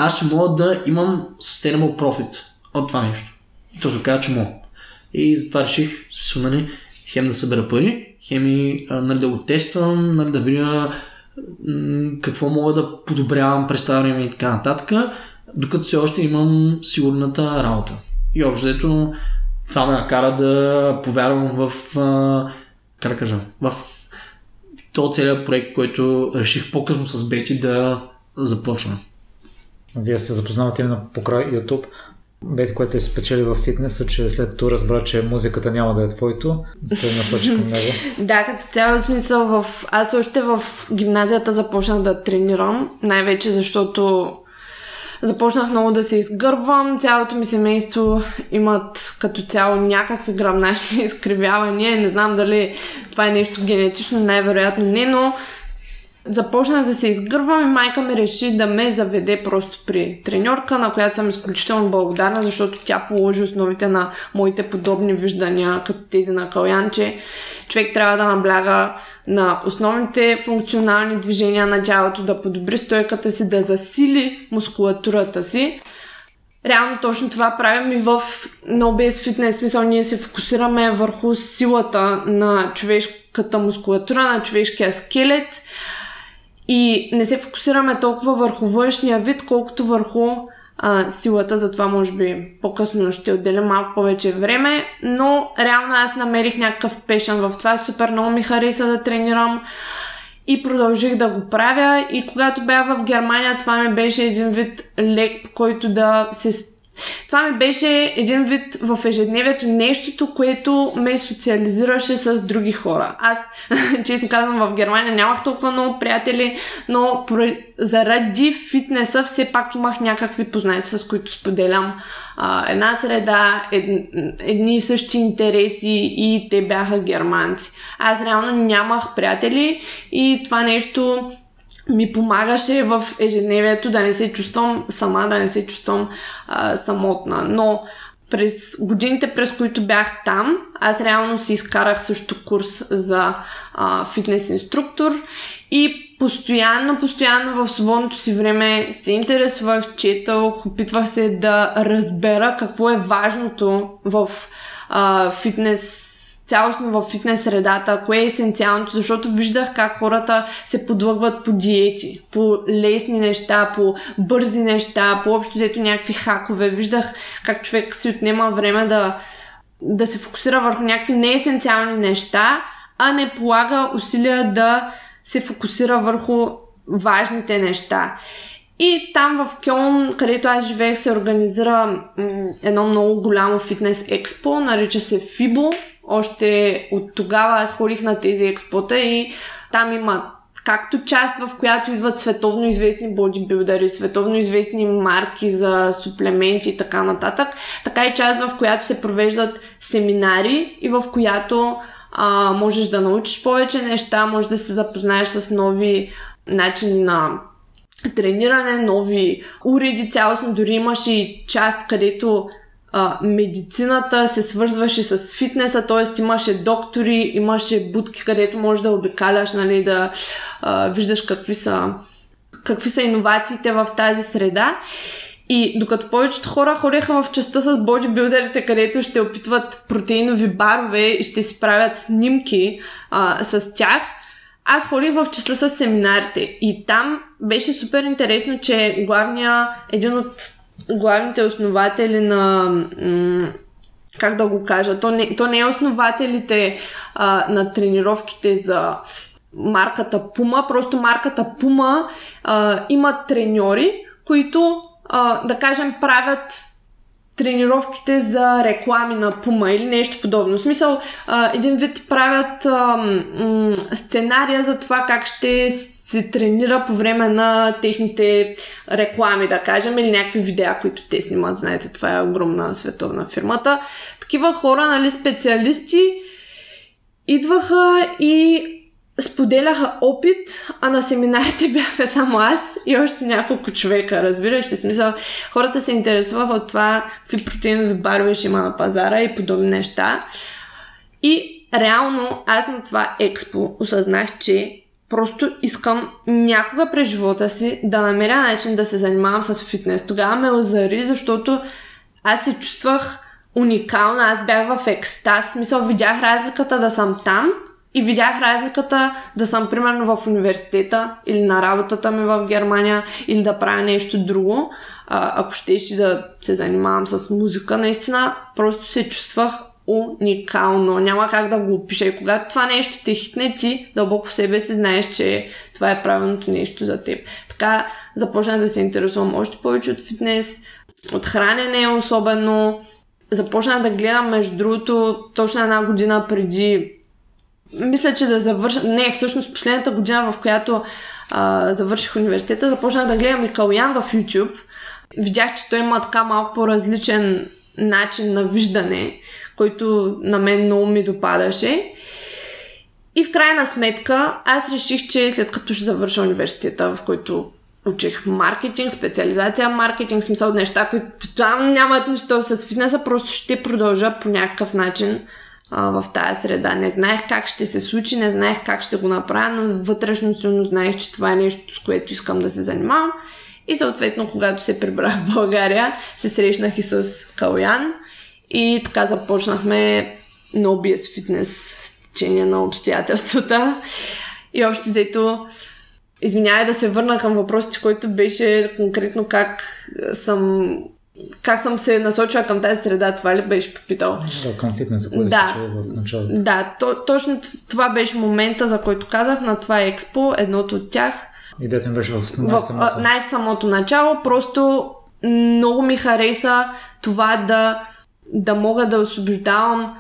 аз ще мога да имам sustainable profit от това нещо. И то се че мога. И затова реших, нали, хем да събера пари, хем и нали, да го тествам, нали, да видя какво мога да подобрявам през това време и така нататък, докато все още имам сигурната работа. И общо това ме накара да повярвам в, как да кажа, в то целият проект, който реших по-късно с Бети да започна. Вие се запознавате именно покрай YouTube. Бети, което е спечели в фитнеса, че след това разбра, че музиката няма да е твоето, се насочи към него. да, като цяло смисъл в... Аз още в гимназията започнах да тренирам, най-вече защото започнах много да се изгърбвам. Цялото ми семейство имат като цяло някакви грамначни изкривявания. Не знам дали това е нещо генетично, най-вероятно не, но Започна да се изгървам и майка ми реши да ме заведе просто при треньорка, на която съм изключително благодарна, защото тя положи основите на моите подобни виждания, като тези на Калянче. Човек трябва да набляга на основните функционални движения на тялото, да подобри стойката си, да засили мускулатурата си. Реално точно това правим и в No BS Fitness. Смисъл, ние се фокусираме върху силата на човешката мускулатура, на човешкия скелет и не се фокусираме толкова върху външния вид, колкото върху а, силата, затова може би по-късно ще отделя малко повече време, но реално аз намерих някакъв пешен в това, супер много ми хареса да тренирам. И продължих да го правя. И когато бях в Германия това ми беше един вид лек, по който да се това ми беше един вид в ежедневието нещото, което ме социализираше с други хора. Аз, честно казвам, в Германия нямах толкова много приятели, но заради фитнеса все пак имах някакви познати, с които споделям а, една среда, ед, едни и същи интереси и те бяха германци. Аз реално нямах приятели и това нещо ми помагаше в ежедневието да не се чувствам сама, да не се чувствам а, самотна. Но през годините, през които бях там, аз реално си изкарах също курс за а, фитнес инструктор и постоянно, постоянно в свободното си време се интересувах, четах, опитвах се да разбера какво е важното в а, фитнес цялостно в фитнес средата, кое е есенциалното, защото виждах как хората се подлъгват по диети, по лесни неща, по бързи неща, по общо взето някакви хакове. Виждах как човек си отнема време да, да се фокусира върху някакви неесенциални неща, а не полага усилия да се фокусира върху важните неща. И там в Кьон, където аз живеех, се организира м- едно много голямо фитнес експо, нарича се FIBO още от тогава аз ходих на тези експота и там има както част, в която идват световно известни бодибилдери, световно известни марки за суплементи и така нататък, така и част, в която се провеждат семинари и в която а, можеш да научиш повече неща, можеш да се запознаеш с нови начини на трениране, нови уреди, цялостно дори имаш и част, където а, медицината се свързваше с фитнеса, т.е. имаше доктори, имаше будки, където можеш да обикаляш, нали, да а, виждаш какви са, какви са иновациите в тази среда. И докато повечето хора ходеха в частта с бодибилдерите, където ще опитват протеинови барове и ще си правят снимки а, с тях, аз ходих в частта с семинарите. И там беше супер интересно, че главния, един от главните основатели на... М- как да го кажа? То не, то не е основателите а, на тренировките за марката Puma, просто марката Puma а, има треньори, които, а, да кажем, правят тренировките за реклами на Пума или нещо подобно. В смисъл, а, един вид правят а, м- сценария за това как ще се тренира по време на техните реклами, да кажем, или някакви видеа, които те снимат. Знаете, това е огромна световна фирмата. Такива хора, нали, специалисти, идваха и споделяха опит, а на семинарите бяха само аз и още няколко човека, разбираш ли? Смисъл, хората се интересуваха от това какви протеинови барове ще има на пазара и подобни неща. И реално аз на това експо осъзнах, че просто искам някога през живота си да намеря начин да се занимавам с фитнес. Тогава ме озари, защото аз се чувствах уникална, аз бях в екстаз, смисъл видях разликата да съм там – и видях разликата да съм примерно в университета или на работата ми в Германия или да правя нещо друго. А, ако ще да се занимавам с музика, наистина просто се чувствах уникално. Няма как да го опиша. И когато това нещо те хитне, ти дълбоко в себе си знаеш, че това е правилното нещо за теб. Така започнах да се интересувам още повече от фитнес, от хранене особено. Започнах да гледам, между другото, точно една година преди мисля, че да завърша... Не, всъщност последната година, в която а, завърших университета, започнах да гледам и Калуян в YouTube. Видях, че той има така малко по-различен начин на виждане, който на мен много ми допадаше. И в крайна сметка аз реших, че след като ще завърша университета, в който учих маркетинг, специализация маркетинг, смисъл неща, които там нямат нищо с фитнеса, просто ще продължа по някакъв начин в тази среда. Не знаех как ще се случи, не знаех как ще го направя, но вътрешно силно знаех, че това е нещо, с което искам да се занимавам. И съответно, когато се прибрах в България, се срещнах и с Калуян и така започнахме на OBS фитнес в течение на обстоятелствата. И общо взето, извинявай да се върна към въпросите, който беше конкретно как съм как съм се насочила към тази среда, това ли беше попитал? Да, към фитнеса, който да, в началото. Да, то, точно това беше момента, за който казах на това експо, едното от тях. Идеята ми беше в най-самото. Най-самото начало, просто много ми хареса това да, да мога да освобождавам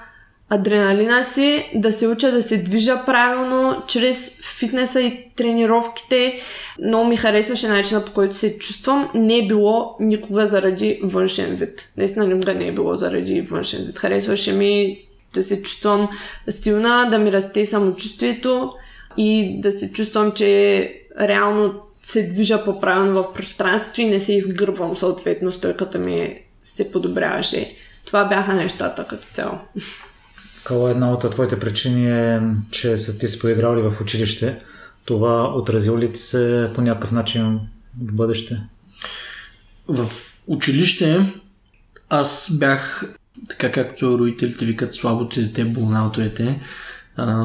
адреналина си, да се уча да се движа правилно чрез фитнеса и тренировките. Много ми харесваше начина по който се чувствам. Не е било никога заради външен вид. Наистина никога не е било заради външен вид. Харесваше ми да се чувствам силна, да ми расте самочувствието и да се чувствам, че реално се движа по-правилно в пространството и не се изгърбвам съответно стойката ми се подобряваше. Това бяха нещата като цяло. Кала, една от твоите причини е, че са ти се поиграли в училище. Това отразило ли ти се по някакъв начин в бъдеще? В училище аз бях, така както родителите викат, слабото дете, болналото дете,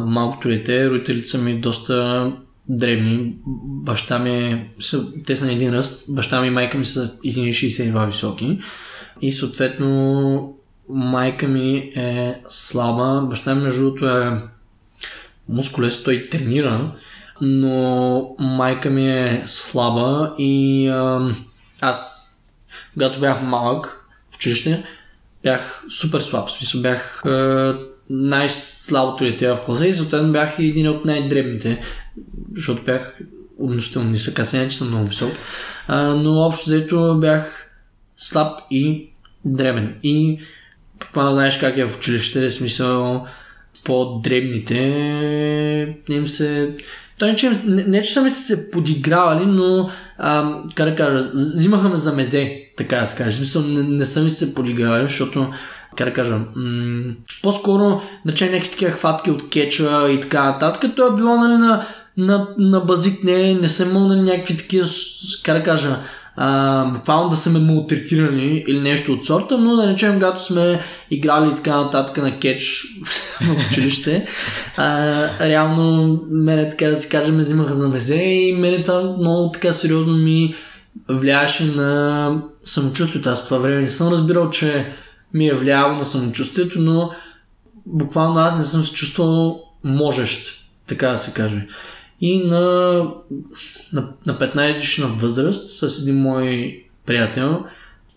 малкото дете. Родителите са ми доста дребни. Баща ми е, те са на един ръст, баща ми и майка ми са 1,62 високи. И съответно майка ми е слаба, баща ми между другото е мускулест, той тренира, но майка ми е слаба и аз, когато бях малък в училище, бях супер слаб. В смисъл бях а, най-слабото дете в класа и съответно бях един от най-дребните. защото бях относително нисък. Аз не, че съм много висок. А, но общо взето бях слаб и дремен. И Папа, знаеш как е в училище, в смисъл по-дребните им се... Той не, не, че са ми се подигравали, но а, как да кажа, взимаха ме за мезе, така да се каже. Смисъл, не, не са ми се подигравали, защото как да кажа, м- по-скоро начали някакви такива хватки от кеча и така нататък. То е било нали, на, на, на базик, не, не съм имал нали, някакви такива, как да кажа, буквално да са ме малтретирали или нещо от сорта, но да речем, когато сме играли така нататък на кетч в училище, а, реално мене така да си кажа ме взимаха за мезе и мене това много така сериозно ми влияеше на самочувствието. Аз по това време не съм разбирал, че ми е влияло на самочувствието, но буквално аз не съм се чувствал можещ, така да се каже. И на, на, на 15 годишна възраст с един мой приятел,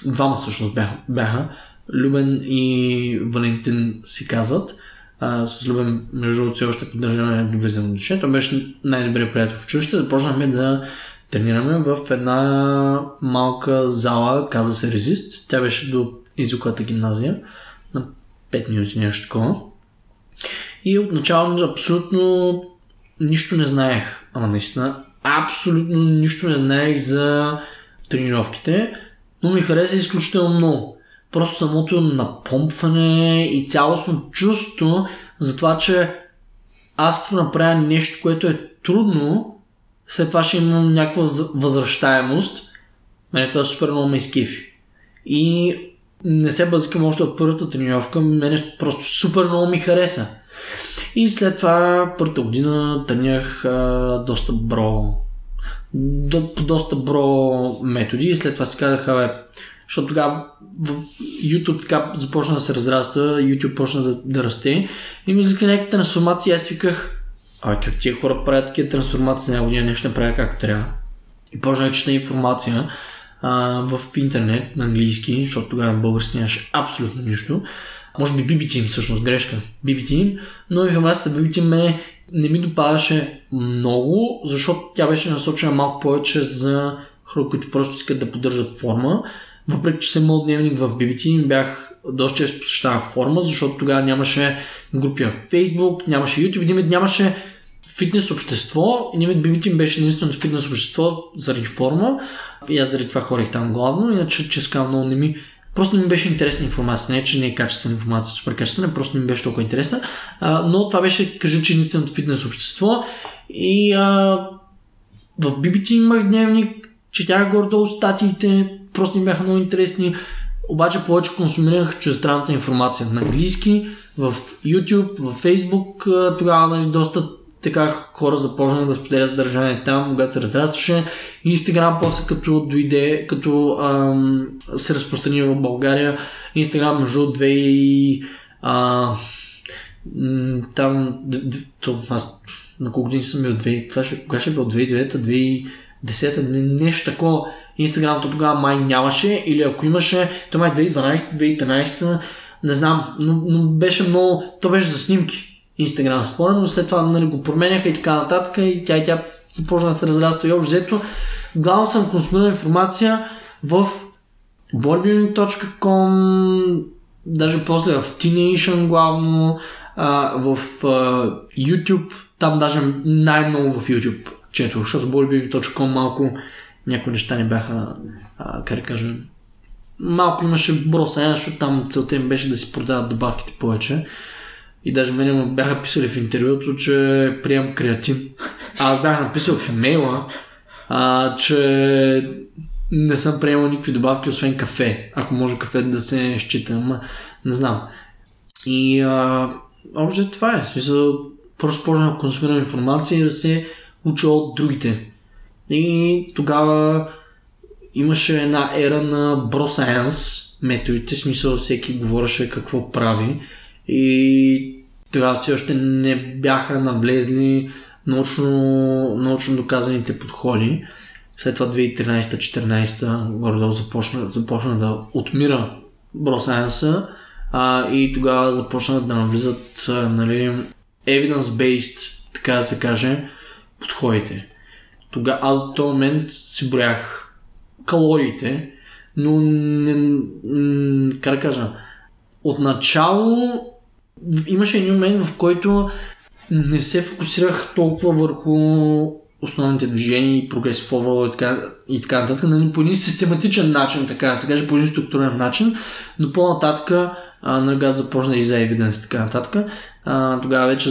двама всъщност бяха, бяха Любен и Валентин си казват. А, с Любен, между другото, все още поддържаме добри взаимоотношения. Той беше най-добрият приятел в училище. Започнахме да тренираме в една малка зала, казва се Резист. Тя беше до Изуклата гимназия на 5 минути нещо такова. И отначало абсолютно нищо не знаех. Ама наистина, абсолютно нищо не знаех за тренировките, но ми хареса изключително много. Просто самото напомпване и цялостно чувство за това, че аз като направя нещо, което е трудно, след това ще имам някаква възвръщаемост. Мене това супер много ме изкифи. И не се бъзикам още от първата тренировка, мене просто супер много ми хареса. И след това първата година тренях а, доста бро до, доста бро методи. И след това си казаха, бе, защото тогава в YouTube така започна да се разраства, YouTube почна да, да расте. И ми изиска някакви трансформации, аз виках, а как тия хора правят такива трансформации, няма година нещо не правя както трябва. И почна да чета информация а, в интернет на английски, защото тогава на български нямаше абсолютно нищо може би BB Team всъщност, грешка, BB Team, но информацията BB Team ме не ми допадаше много, защото тя беше насочена малко повече за хора, които просто искат да поддържат форма. Въпреки, че съм имал дневник в BB Team, бях доста често посещавах форма, защото тогава нямаше групи в Facebook, нямаше YouTube, нямаше фитнес общество. И BB Team беше единственото фитнес общество заради форма. И аз заради това ходих там главно, иначе че много не ми Просто ми беше интересна информация. Не, че не е качествена информация, супер качествена, просто ми беше толкова интересна. А, но това беше, кажа, че единственото фитнес общество. И а, в BBT имах дневник, четях гордо статиите, просто ми бяха много интересни. Обаче повече консумирах чуждестранната информация на английски, в YouTube, в Facebook, тогава нали, доста така хора започнаха да споделят съдържание там, когато се разрастваше. Инстаграм после като дойде, като ам, се разпространи в България, Инстаграм между две и а, там, то, аз на колко години съм бил, две, това ще, кога ще е бил 2009 2010 нещо такова. Инстаграм то тогава май нямаше, или ако имаше, то май 2012-2013, не знам, но, но беше много, то беше за снимки Инстаграм, спомням, но след това нали, го променяха и така нататък и тя и тя започна да се разраства и общо взето. Главно съм консумирал информация в bodybuilding.com, даже после в Teenation главно, а, в а, YouTube, там даже най-много в YouTube четох, защото bodybuilding.com малко някои неща не бяха, а, как да кажа, малко имаше броса, защото там целта им беше да си продават добавките повече. И даже мене му бяха писали в интервюто, че приемам креатин. А аз бях написал в имейла, а, че не съм приемал никакви добавки, освен кафе. Ако може кафе да се счита, ама не знам. И а, общо това е. Смисъл, просто почна да консумирам информация и да се уча от другите. И тогава имаше една ера на бросайенс методите, смисъл всеки говореше какво прави. И тогава все още не бяха навлезли научно, научно доказаните подходи. След това 2013-2014 горе започна, започна да отмира бросайенса а, и тогава започнат да навлизат нали, evidence-based, така да се каже, подходите. Тога аз до този момент си броях калориите, но не, м- как да кажа, отначало имаше един момент, в който не се фокусирах толкова върху основните движения и прогресив overall и така, и така нататък, нали, по един систематичен начин, така да се каже, по един структурен начин, но по-нататък, нали, когато започна и за evidence и така нататък, а, тогава вече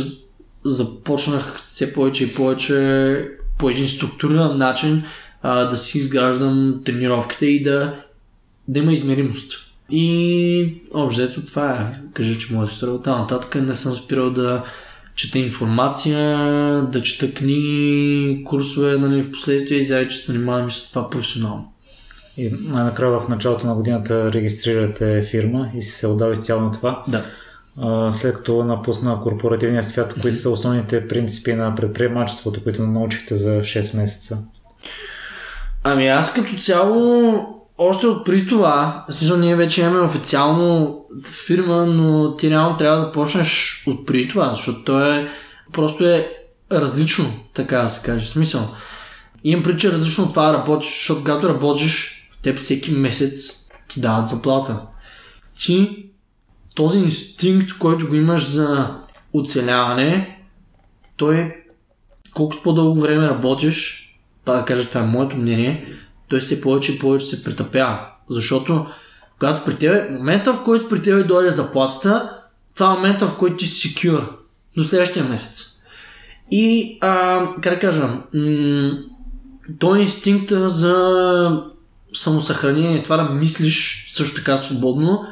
започнах все повече и повече по един структуриран начин а, да си изграждам тренировките и да, да има измеримост. И общо това е. Кажа, че моята история от нататък не съм спирал да чета информация, да чета книги, курсове, нали, в последствие изяви, че се занимавам с това професионално. И накрая в началото на годината регистрирате фирма и си се отдава изцяло на това. Да. След като напусна корпоративния свят, кои са основните принципи на предприемачеството, които научихте за 6 месеца? Ами аз като цяло още от при това, в смисъл ние вече имаме официално фирма, но ти реално трябва да почнеш от при това, защото то е просто е различно, така да се каже. В смисъл. Имам прича различно от това работиш, защото когато работиш, теб всеки месец ти дават заплата. Ти този инстинкт, който го имаш за оцеляване, той колкото по-дълго време работиш, па да кажа, това е моето мнение, той все повече и повече се претъпява. Защото когато при тебе, момента в който при тебе дойде заплатата, това е момента в който ти си секюр до следващия месец. И, а, как да кажа, м- той е инстинкта за самосъхранение, това да мислиш също така свободно,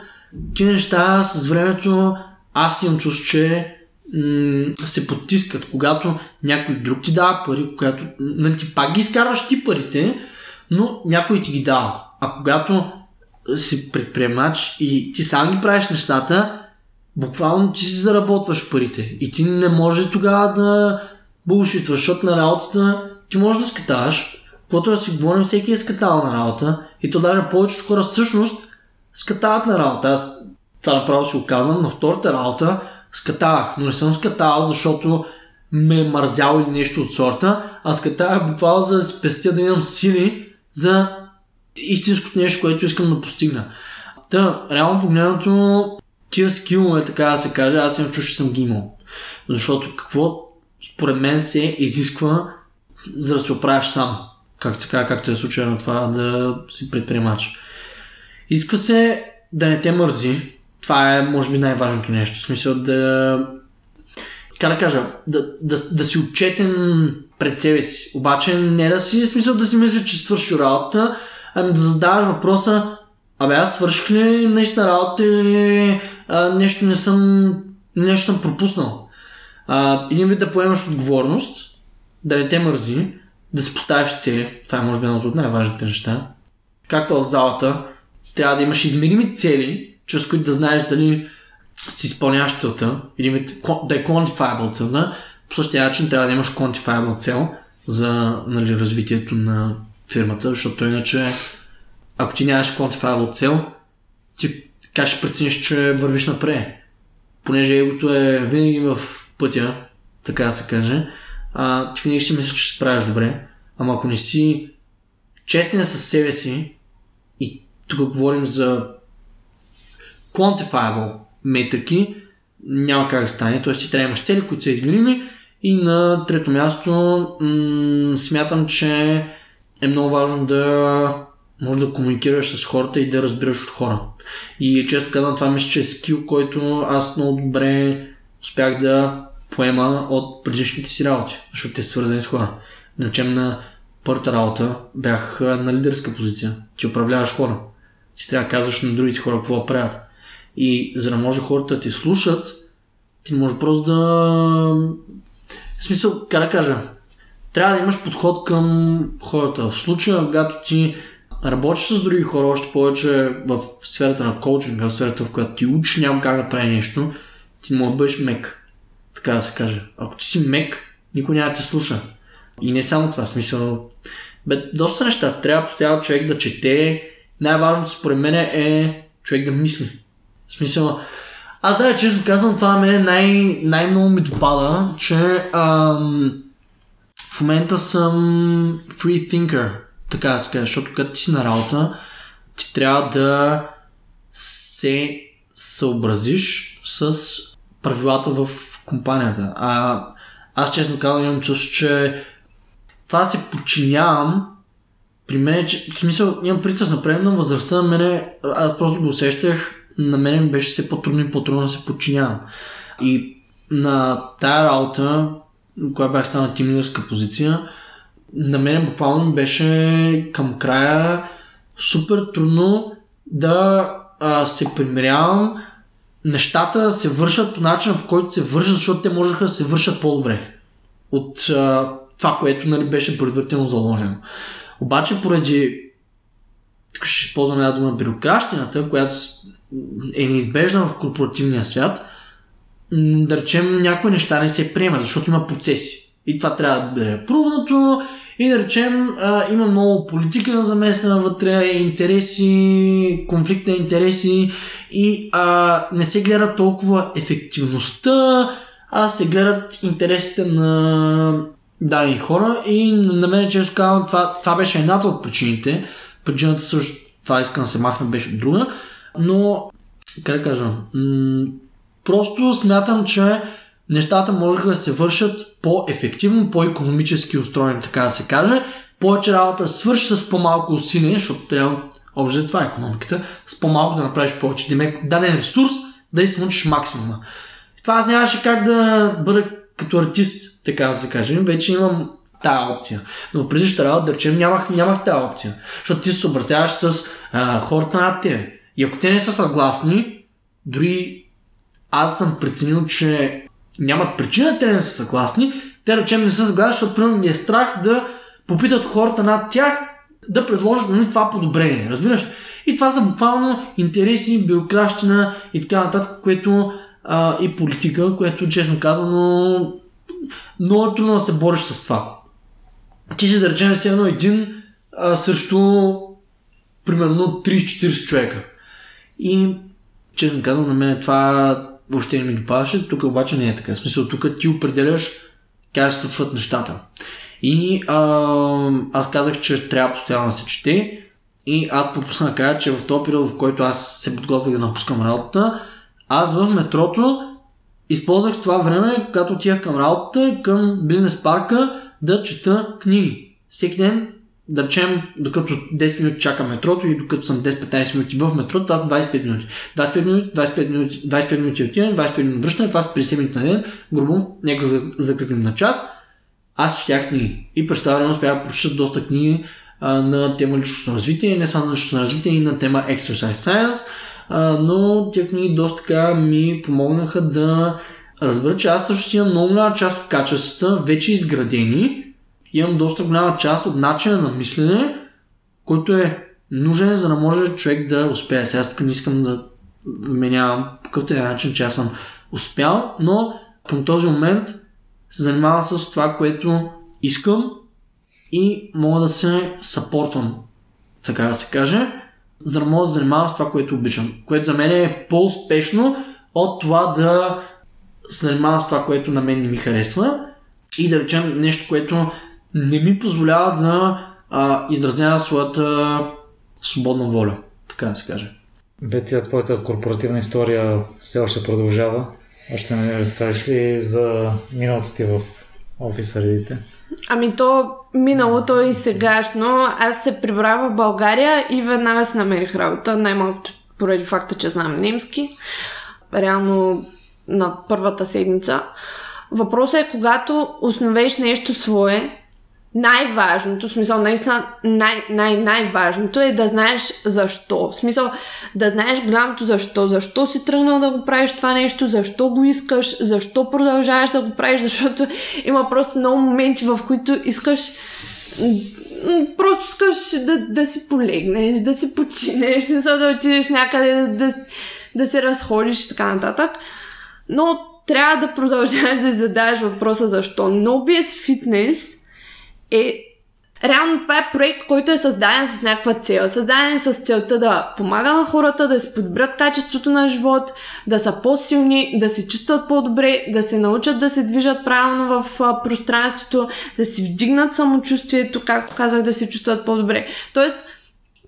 ти неща с времето аз имам чувство, че м- се потискат, когато някой друг ти дава пари, когато нали, ти пак ги изкарваш ти парите, но някой ти ги дава. А когато си предприемач и ти сам ги правиш нещата, буквално ти си заработваш парите. И ти не може тогава да булшитваш, защото на работата ти можеш да скатаваш. Когато да си говорим, всеки е скатал на работа. И то даже повечето хора всъщност скатават на работа. Аз това направо си го казвам. На втората работа скатавах, но не съм скатавал, защото ме е мързял или нещо от сорта, а скатавах буквално за да спестя да имам сили за истинското нещо, което искам да постигна. Та, реално погледнато, тия скилове, така да се каже, аз имам чуш, че съм ги имал. Защото какво според мен се изисква за да се оправяш сам. Както се казва, както е случая на това да си предприемач. Иска се да не те мързи. Това е, може би, най-важното нещо. В смисъл да как да кажа, да, да, да си отчетен пред себе си. Обаче не да си, смисъл да си мисля, че свърши работа, ами да задаваш въпроса, абе аз свърших ли наистина работа или а, нещо не съм, нещо съм пропуснал. А, един вид да поемаш отговорност, да не те мързи, да си поставяш цели, това е може би едното от най-важните неща. Както в залата, трябва да имаш измерими цели, чрез които да знаеш дали си изпълняваш целта, или да е quantifiable целта, по същия начин трябва да имаш quantifiable цел за нали, развитието на фирмата, защото иначе ако ти нямаш quantifiable цел, ти как ще прецениш, че вървиш напред? Понеже егото е винаги в пътя, така да се каже, а, ти винаги ще мислиш, че се справяш добре, ама ако не си честен със себе си, и тук говорим за quantifiable метрики, няма как да стане. Тоест ти трябва да имаш цели, които са измерими. И на трето място м- смятам, че е много важно да може да комуникираш с хората и да разбираш от хора. И често казвам, това мисля, че е скил, който аз много добре успях да поема от предишните си работи, защото те са свързани с хора. Начем на първата работа бях на лидерска позиция. Ти управляваш хора. Ти трябва да казваш на другите хора какво правят. И за да може хората да ти слушат, ти може просто да... В смисъл, как да кажа, трябва да имаш подход към хората. В случая, когато ти работиш с други хора, още повече в сферата на коучинга, в сферата, в която ти учиш няма как да прави нещо, ти може да бъдеш мек. Така да се каже. Ако ти си мек, никой няма да те слуша. И не само това, смисъл. Бе, доста неща. Трябва постоянно човек да чете. Най-важното според мен е човек да мисли. В смисъл, аз да, често казвам, това на мен най- най-много ми допада, че ам, в момента съм free thinker, така да се каже, защото като ти си на работа, ти трябва да се съобразиш с правилата в компанията. А аз честно казвам имам чувство, че това се подчинявам при мен, че, в смисъл, имам прицел на възрастта, на мене, аз просто го усещах, на мен беше все по-трудно и по-трудно да се подчинявам. И на тая работа, когато бях станал тимлидерска позиция, на мен буквално беше към края супер трудно да а, се примирявам нещата се вършат по начина по който се вършат, защото те можеха да се вършат по-добре от а, това, което нали, беше предварително заложено. Обаче поради тук ще използвам една дума бюрокращината, която е неизбежна в корпоративния свят, да речем някои неща не се приемат, защото има процеси. И това трябва да бъде прувнато и да речем а, има много политика замесена вътре, интереси, конфликт на интереси и а, не се гледа толкова ефективността, а се гледат интересите на дадени хора и на мен често казвам, това, това беше едната от причините. Причината също, това искам да се махна, беше друга, но как да кажа, м- просто смятам, че нещата можеха да се вършат по-ефективно, по-економически устроени, така да се каже. Повече работа свърши с по-малко усилие, защото трябва общо това е економиката, с по-малко да направиш повече. Демек, даден ресурс да измучиш максимума. Това аз нямаше как да бъда като артист, така да се каже. Вече имам тази опция. Но преди ще работа, да речем, нямах, нямах тази опция. Защото ти се съобразяваш с а, хората над тебе. И ако те не са съгласни, дори аз съм преценил, че нямат причина те не са съгласни, те речем не са съгласни, защото примерно ми е страх да попитат хората над тях да предложат нали, това подобрение. Разбираш? И това са буквално интереси, бюрокращина и така нататък, което а, и политика, което честно казано много е трудно да се бориш с това. Ти си да речем едно един а, срещу примерно 3-40 човека. И честно казвам, на мен това въобще не ми допадаше. Тук обаче не е така. В смисъл, тук ти определяш как се случват нещата. И а, аз казах, че трябва постоянно да се чете. И аз пропуснах да кажа, че в този период, в който аз се подготвях да напускам работата, аз в метрото използвах това време, когато отивах към работата, към бизнес парка, да чета книги. Всеки ден да речем, докато 10 минути чакам метрото и докато съм 10-15 минути в метро, това са 25 минути. 25 минути, 25 минути, 25 минути отиване, 25 минути връщане, това са 50 минути на ден, грубо, нека закрепим на час. Аз четях книги и през това успях да прочета доста книги а, на тема личностно развитие, не само на личностно развитие, и на тема Exercise Science, а, но тези книги доста така ми помогнаха да разбера, че аз също си имам много голяма част от качествата вече изградени, имам доста голяма част от начина на мислене, който е нужен, за да може човек да успее. Сега тук не искам да вменявам по какъвто е начин, че аз съм успял, но към този момент се занимавам с това, което искам и мога да се съпортвам, така да се каже, за да мога да занимавам с това, което обичам. Което за мен е по-успешно от това да се занимавам с това, което на мен не ми харесва и да речем нещо, което не ми позволява да а, изразява своята свободна воля, така да се каже. Бетия, твоята корпоративна история все още продължава. Още не разкажеш ли за миналото ти в офис средите? Ами то миналото и сегашно. Аз се прибрах в България и веднага си намерих работа. Най-малкото поради факта, че знам немски. Реално на първата седмица. Въпросът е, когато основеш нещо свое, най-важното, смисъл наистина най- най- най-важното е да знаеш защо. Смисъл да знаеш голямото защо. Защо си тръгнал да го правиш това нещо, защо го искаш, защо продължаваш да го правиш, защото има просто много моменти, в които искаш просто искаш да, да си полегнеш, да си починеш, смисъл да отидеш някъде, да, да, да се разходиш и така нататък. Но трябва да продължаваш да задаваш въпроса защо. No BS Fitness е Реално това е проект, който е създаден с някаква цел. Създаден е с целта да помага на хората да се подобрят качеството на живот, да са по-силни, да се чувстват по-добре, да се научат да се движат правилно в пространството, да си вдигнат самочувствието, както казах, да се чувстват по-добре. Тоест,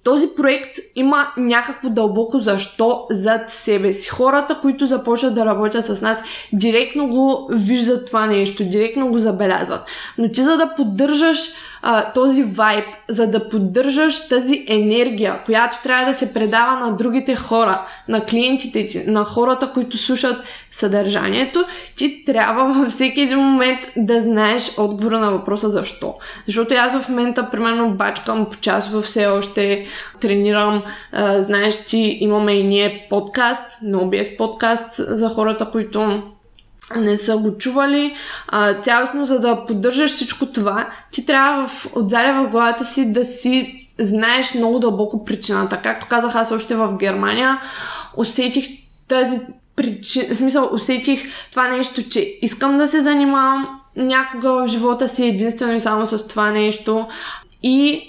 този проект има някакво дълбоко защо зад себе си. Хората, които започват да работят с нас, директно го виждат това нещо, директно го забелязват. Но ти за да поддържаш а, този вайб, за да поддържаш тази енергия, която трябва да се предава на другите хора, на клиентите ти, на хората, които слушат съдържанието, ти трябва във всеки един момент да знаеш отговора на въпроса защо. Защото аз в момента, примерно, бачкам по час все още, тренирам, знаеш, че имаме и ние подкаст, на OBS подкаст за хората, които не са го чували. А, цялостно, за да поддържаш всичко това, ти трябва в, отзаря в главата си да си знаеш много дълбоко причината. Както казах аз още в Германия, усетих тази причина, в смисъл усетих това нещо, че искам да се занимавам някога в живота си единствено и само с това нещо. И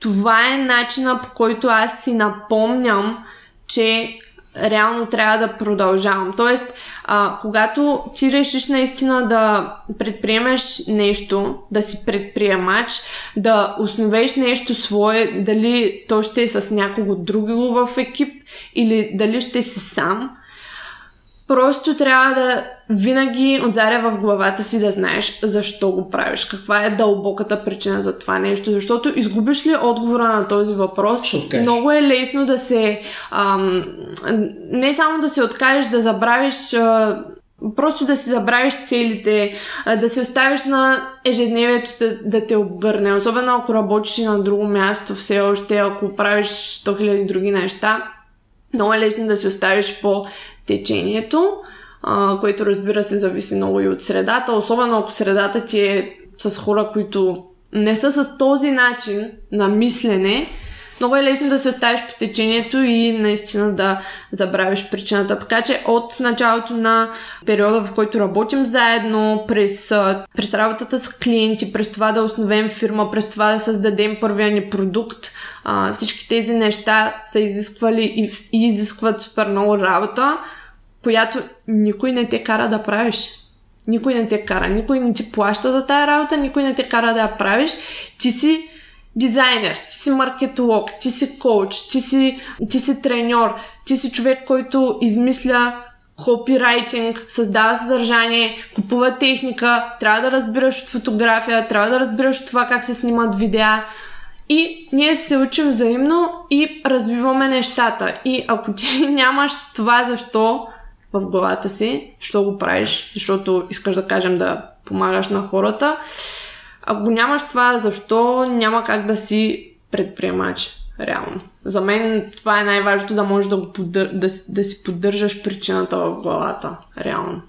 това е начина по който аз си напомням, че реално трябва да продължавам. Тоест, а, когато ти решиш наистина да предприемеш нещо, да си предприемач, да основеш нещо свое, дали то ще е с някого друго в екип или дали ще си сам, Просто трябва да винаги отзаря в главата си да знаеш защо го правиш, каква е дълбоката причина за това нещо, защото изгубиш ли отговора на този въпрос, много е лесно да се ам, не само да се откажеш, да забравиш а, Просто да си забравиш целите, да се оставиш на ежедневието да, да те обгърне. Особено ако работиш на друго място все още, ако правиш 100 000 други неща, много е лесно да се оставиш по течението, а, което разбира се зависи много и от средата, особено ако средата ти е с хора, които не са с този начин на мислене, много е лесно да се оставиш по течението и наистина да забравиш причината. Така че от началото на периода, в който работим заедно, през, през работата с клиенти, през това да основем фирма, през това да създадем първия ни продукт, всички тези неща са изисквали и, и изискват супер много работа, която никой не те кара да правиш. Никой не те кара, никой не ти плаща за тая работа, никой не те кара да я правиш. Ти си дизайнер, ти си маркетолог, ти си коуч, ти си, ти си треньор, ти си човек, който измисля копирайтинг, създава съдържание, купува техника, трябва да разбираш от фотография, трябва да разбираш от това как се снимат видеа. И ние се учим взаимно и развиваме нещата. И ако ти нямаш това защо в главата си, що го правиш, защото искаш да кажем да помагаш на хората, ако нямаш това, защо няма как да си предприемач? Реално. За мен това е най-важното да можеш да, поддър... да, да си поддържаш причината в главата. Реално.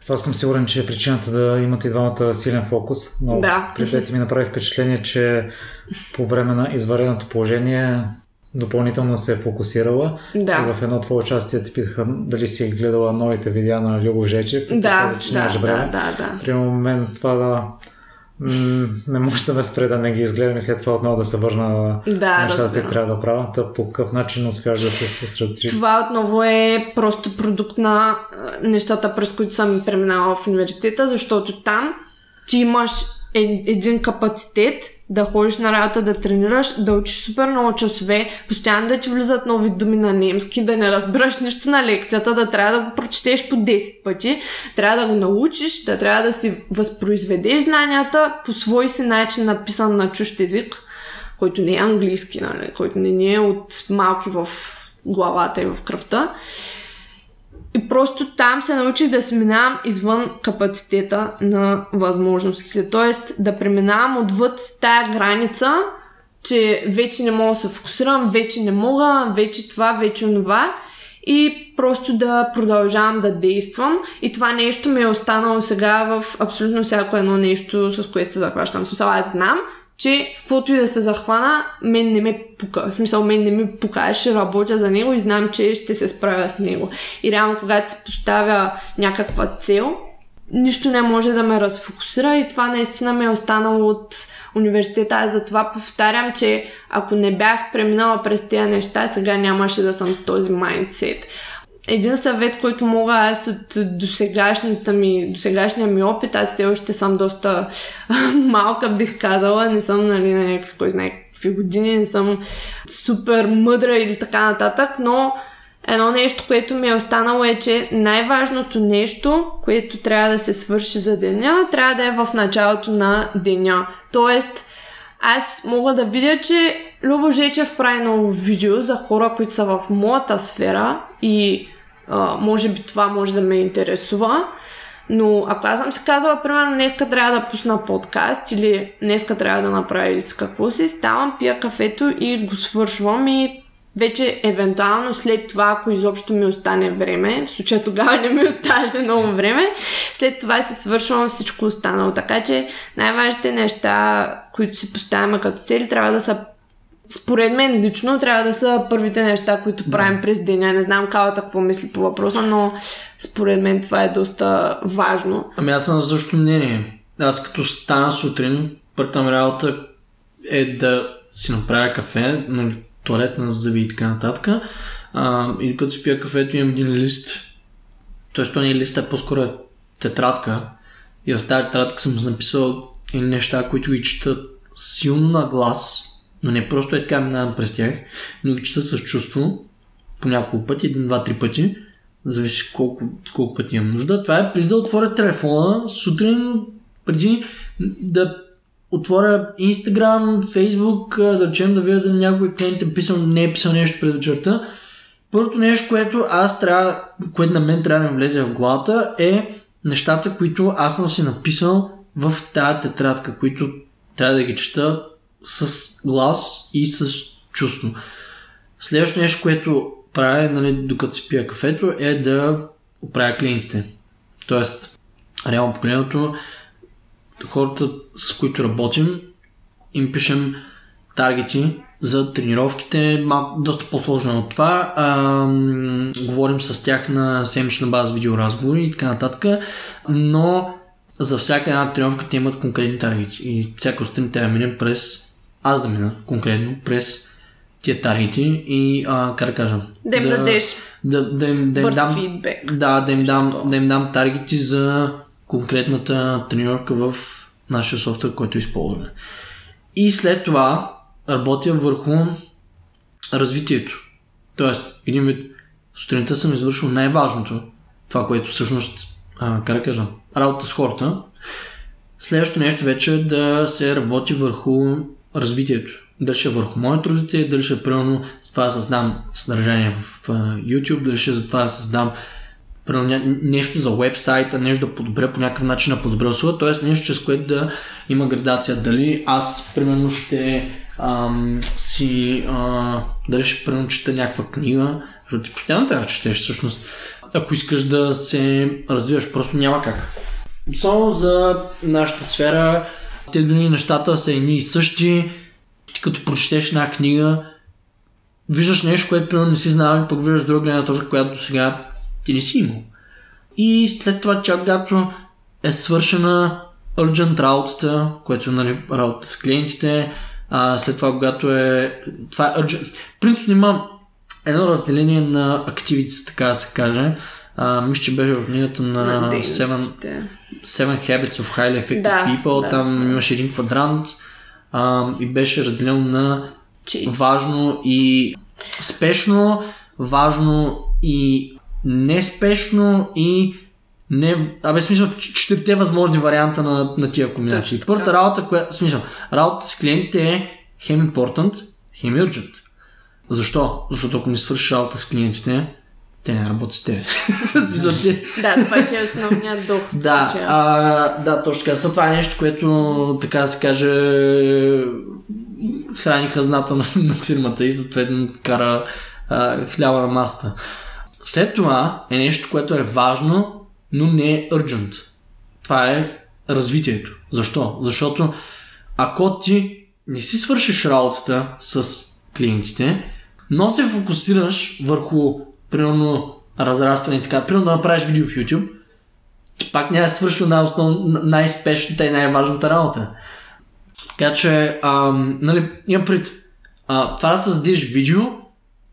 Това съм сигурен, че е причината да имате и двамата силен фокус. Но да. преди ми направи впечатление, че по време на извареното положение допълнително се е фокусирала. Да. И в едно твое участие ти питаха дали си гледала новите видеа на Любо Жечев. Да, каза, че да, да, да, да. При момент това да не може да ме спре да не ги изгледам и след това отново да се върна да, нещата, които трябва да правя. Та по какъв начин успяваш да се съсредоточиш? Това отново е просто продукт на нещата, през които съм преминала в университета, защото там ти имаш е, един капацитет да ходиш на работа, да тренираш, да учиш супер много часове, постоянно да ти влизат нови думи на немски, да не разбираш нищо на лекцията, да трябва да го прочетеш по 10 пъти, трябва да го научиш, да трябва да си възпроизведеш знанията по свой си начин написан на чужд език, който не е английски, нали, който не ни е от малки в главата и в кръвта. И просто там се научих да сминавам извън капацитета на възможностите. Тоест да преминавам отвъд тая граница, че вече не мога да се фокусирам, вече не мога, вече това, вече това. И просто да продължавам да действам. И това нещо ми е останало сега в абсолютно всяко едно нещо, с което се захващам. Смисъл, аз знам, че с каквото и да се захвана, мен не ме пука. В смисъл, мен не ми пука. ще работя за него и знам, че ще се справя с него. И реално, когато се поставя някаква цел, нищо не може да ме разфокусира и това наистина ми е останало от университета. Аз затова повтарям, че ако не бях преминала през тези неща, сега нямаше да съм с този майндсет. Един съвет, който мога аз от досегашната ми, досегашния ми опит, аз все още съм доста малка, бих казала, не съм нали, на някакви, кой знае какви години, не съм супер мъдра или така нататък, но едно нещо, което ми е останало е, че най-важното нещо, което трябва да се свърши за деня, трябва да е в началото на деня. Тоест, аз мога да видя, че Любо Жечев прави ново видео за хора, които са в моята сфера и може би това може да ме интересува. Но ако аз съм си казала, примерно, днеска трябва да пусна подкаст или днеска трябва да направя или с какво си, ставам, пия кафето и го свършвам и вече евентуално след това, ако изобщо ми остане време, в случая тогава не ми оставаше много време, след това се свършвам всичко останало. Така че най-важните неща, които си поставяме като цели, трябва да са според мен лично трябва да са първите неща, които да. правим през деня. Не знам Калата какво мисли по въпроса, но според мен това е доста важно. Ами аз съм на същото мнение. Аз като стана сутрин, първата работа е да си направя кафе, нали, туалет на зъби и така нататък. А, и като си пия кафето имам един лист. Тоест, то не е лист, а по-скоро е тетрадка. И в тази тетрадка съм написал неща, които ги чета силно на глас, но не просто е така минавам през тях, но ги чета с чувство по няколко пъти, един, два, три пъти, зависи колко, колко пъти имам нужда. Това е преди да отворя телефона, сутрин, преди да отворя Instagram, Facebook, да речем да видя да някой клиент е писал, не е писал нещо пред вечерта. Първото нещо, което аз трябва, което на мен трябва да ми влезе в главата е нещата, които аз съм си написал в тази тетрадка, които трябва да ги чета с глас и с чувство. Следващото нещо, което правя, нали, докато си пия кафето, е да оправя клиентите. Тоест, реално погледното, хората, с които работим, им пишем таргети за тренировките, малко, доста по-сложно от това. А, говорим с тях на седмична база видеоразговори и така нататък, но за всяка една тренировка те имат конкретни таргети и всяка сутрин те да минем през аз да мина конкретно през тия таргети и а, как да кажа да им да, дадеш да, да, им, да им дам, фидбек. Да, да им, дам, да им дам таргети за конкретната тренировка в нашия софтуер, който използваме. И след това работя върху развитието. Тоест, един вид, сутринта съм извършил най-важното, това, което всъщност, а, как да кажа, работа с хората. Следващото нещо вече е да се работи върху развитието. Дали ще е върху моето развитие, дали ще е примерно за това да създам съдържание в YouTube, дали ще е за това да създам примерно, нещо за вебсайта, нещо да подобря по някакъв начин на подобря услуга, т.е. нещо, чрез което да има градация. Дали аз, примерно, ще ам, си, а, дали ще примерно чета някаква книга, защото ти постоянно трябва да четеш всъщност. Ако искаш да се развиваш, просто няма как. Само за нашата сфера, те дори нещата са едни и същи. Ти като прочетеш една книга, виждаш нещо, което примерно не си знал, пък виждаш друга гледна точка, която до сега ти не си имал. И след това, чак когато е свършена urgent работата, което е нали, работа с клиентите, а след това, когато е... Това е urgent. Принципно има едно разделение на активите, така да се каже. А, мисля, че беше в книгата на, на Seven, Seven Habits of Highly Effective да, People. Да, Там да. имаше един квадрант а, и беше разделено на Cheat. важно и спешно, важно и неспешно и не... Абе, смисъл, четирите възможни варианта на, на тия комбинации. Първата работа, която... Смисъл, работа с клиентите е хем important, хем urgent. Защо? Защото ако не свършиш работа с клиентите, те не работят с теб. Да, това е основният дух. Да, а, да, точно така. Това е нещо, което, така да се каже, храни хазната на, на фирмата и затова кара а, хляба на масата. След това е нещо, което е важно, но не е urgent. Това е развитието. Защо? Защото ако ти не си свършиш работата с клиентите, но се фокусираш върху примерно разрастване и така, примерно да направиш видео в YouTube, ти пак няма да свършва най-основ, най-спешната и най-важната работа. Така че, ам, нали, имам пред а, това да създадеш видео,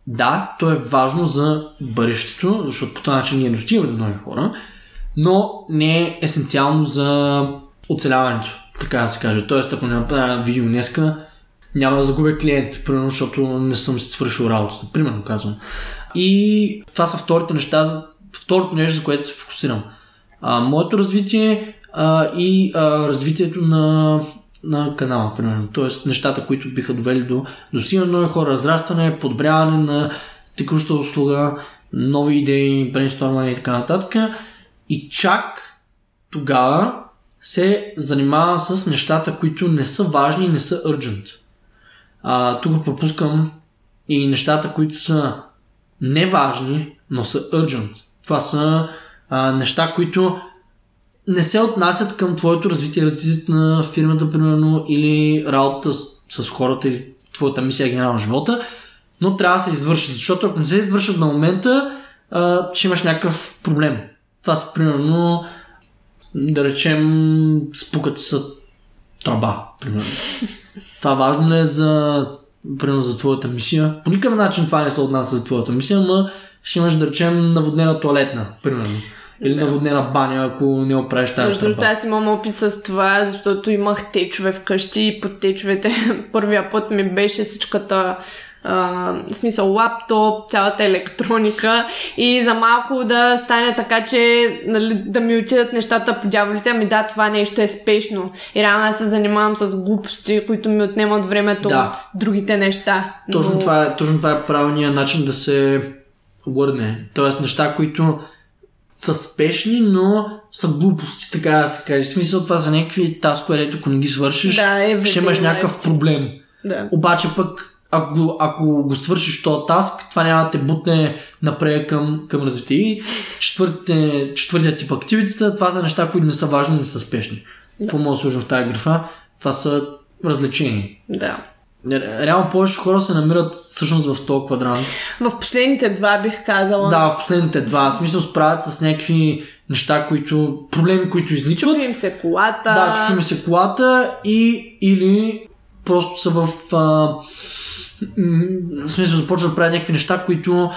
да, то е важно за бъдещето, защото по този начин ние достигаме до нови хора, но не е есенциално за оцеляването, така да се каже. Тоест, ако не направя видео днеска, няма да загубя клиент, примерно, защото не съм си свършил работата, примерно казвам. И това са вторите неща, второто нещо, за което се фокусирам. А, моето развитие а, и а, развитието на, на канала, примерно. Тоест нещата, които биха довели до достигане нови хора, разрастване, подобряване на текуща услуга, нови идеи, брейнстормане и така нататък. И чак тогава се занимава с нещата, които не са важни и не са urgent. А, тук пропускам и нещата, които са неважни, но са urgent. Това са а, неща, които не се отнасят към твоето развитие, развитието на фирмата, примерно, или работата с, с хората, или твоята мисия генерална живота, но трябва да се извършат, защото ако не се извършат на момента, а, ще имаш някакъв проблем. Това са, примерно, да речем, спукат са тръба, примерно. Това важно ли е за, примерно, за твоята мисия? По никакъв начин това не се отнася за твоята мисия, но ще имаш, да речем, наводнена туалетна, примерно. Или да. наводнена баня, ако не оправиш тази Между другото, аз имам опит с това, защото имах течове вкъщи и под течовете първия път ми беше всичката в смисъл лаптоп, цялата електроника и за малко да стане така, че нали, да ми отидат нещата по дяволите, ами да, това нещо е спешно. И реално аз се занимавам с глупости, които ми отнемат времето да. от другите неща. Точно, но... това е, точно това е правилният начин да се върне. Тоест неща, които са спешни, но са глупости, така да се каже. В смисъл това са някакви таскове, ако не ги свършиш, да, е, ще имаш някакъв проблем. Да. Обаче пък ако, ако го свършиш този таск, това няма да те бутне напред към, към развитие. И четвъртия тип активитета, това са неща, които не са важни, не са спешни. Да. Какво мога да сложим в тази графа? Това са развлечения. Да. Реално повече хора се намират всъщност в този квадрант. В последните два бих казала. Да, в последните два. В смисъл справят с някакви неща, които, проблеми, които изличат. Чупим се колата. Да, чупим се колата и или просто са в а, в смисъл започват да правят някакви неща, които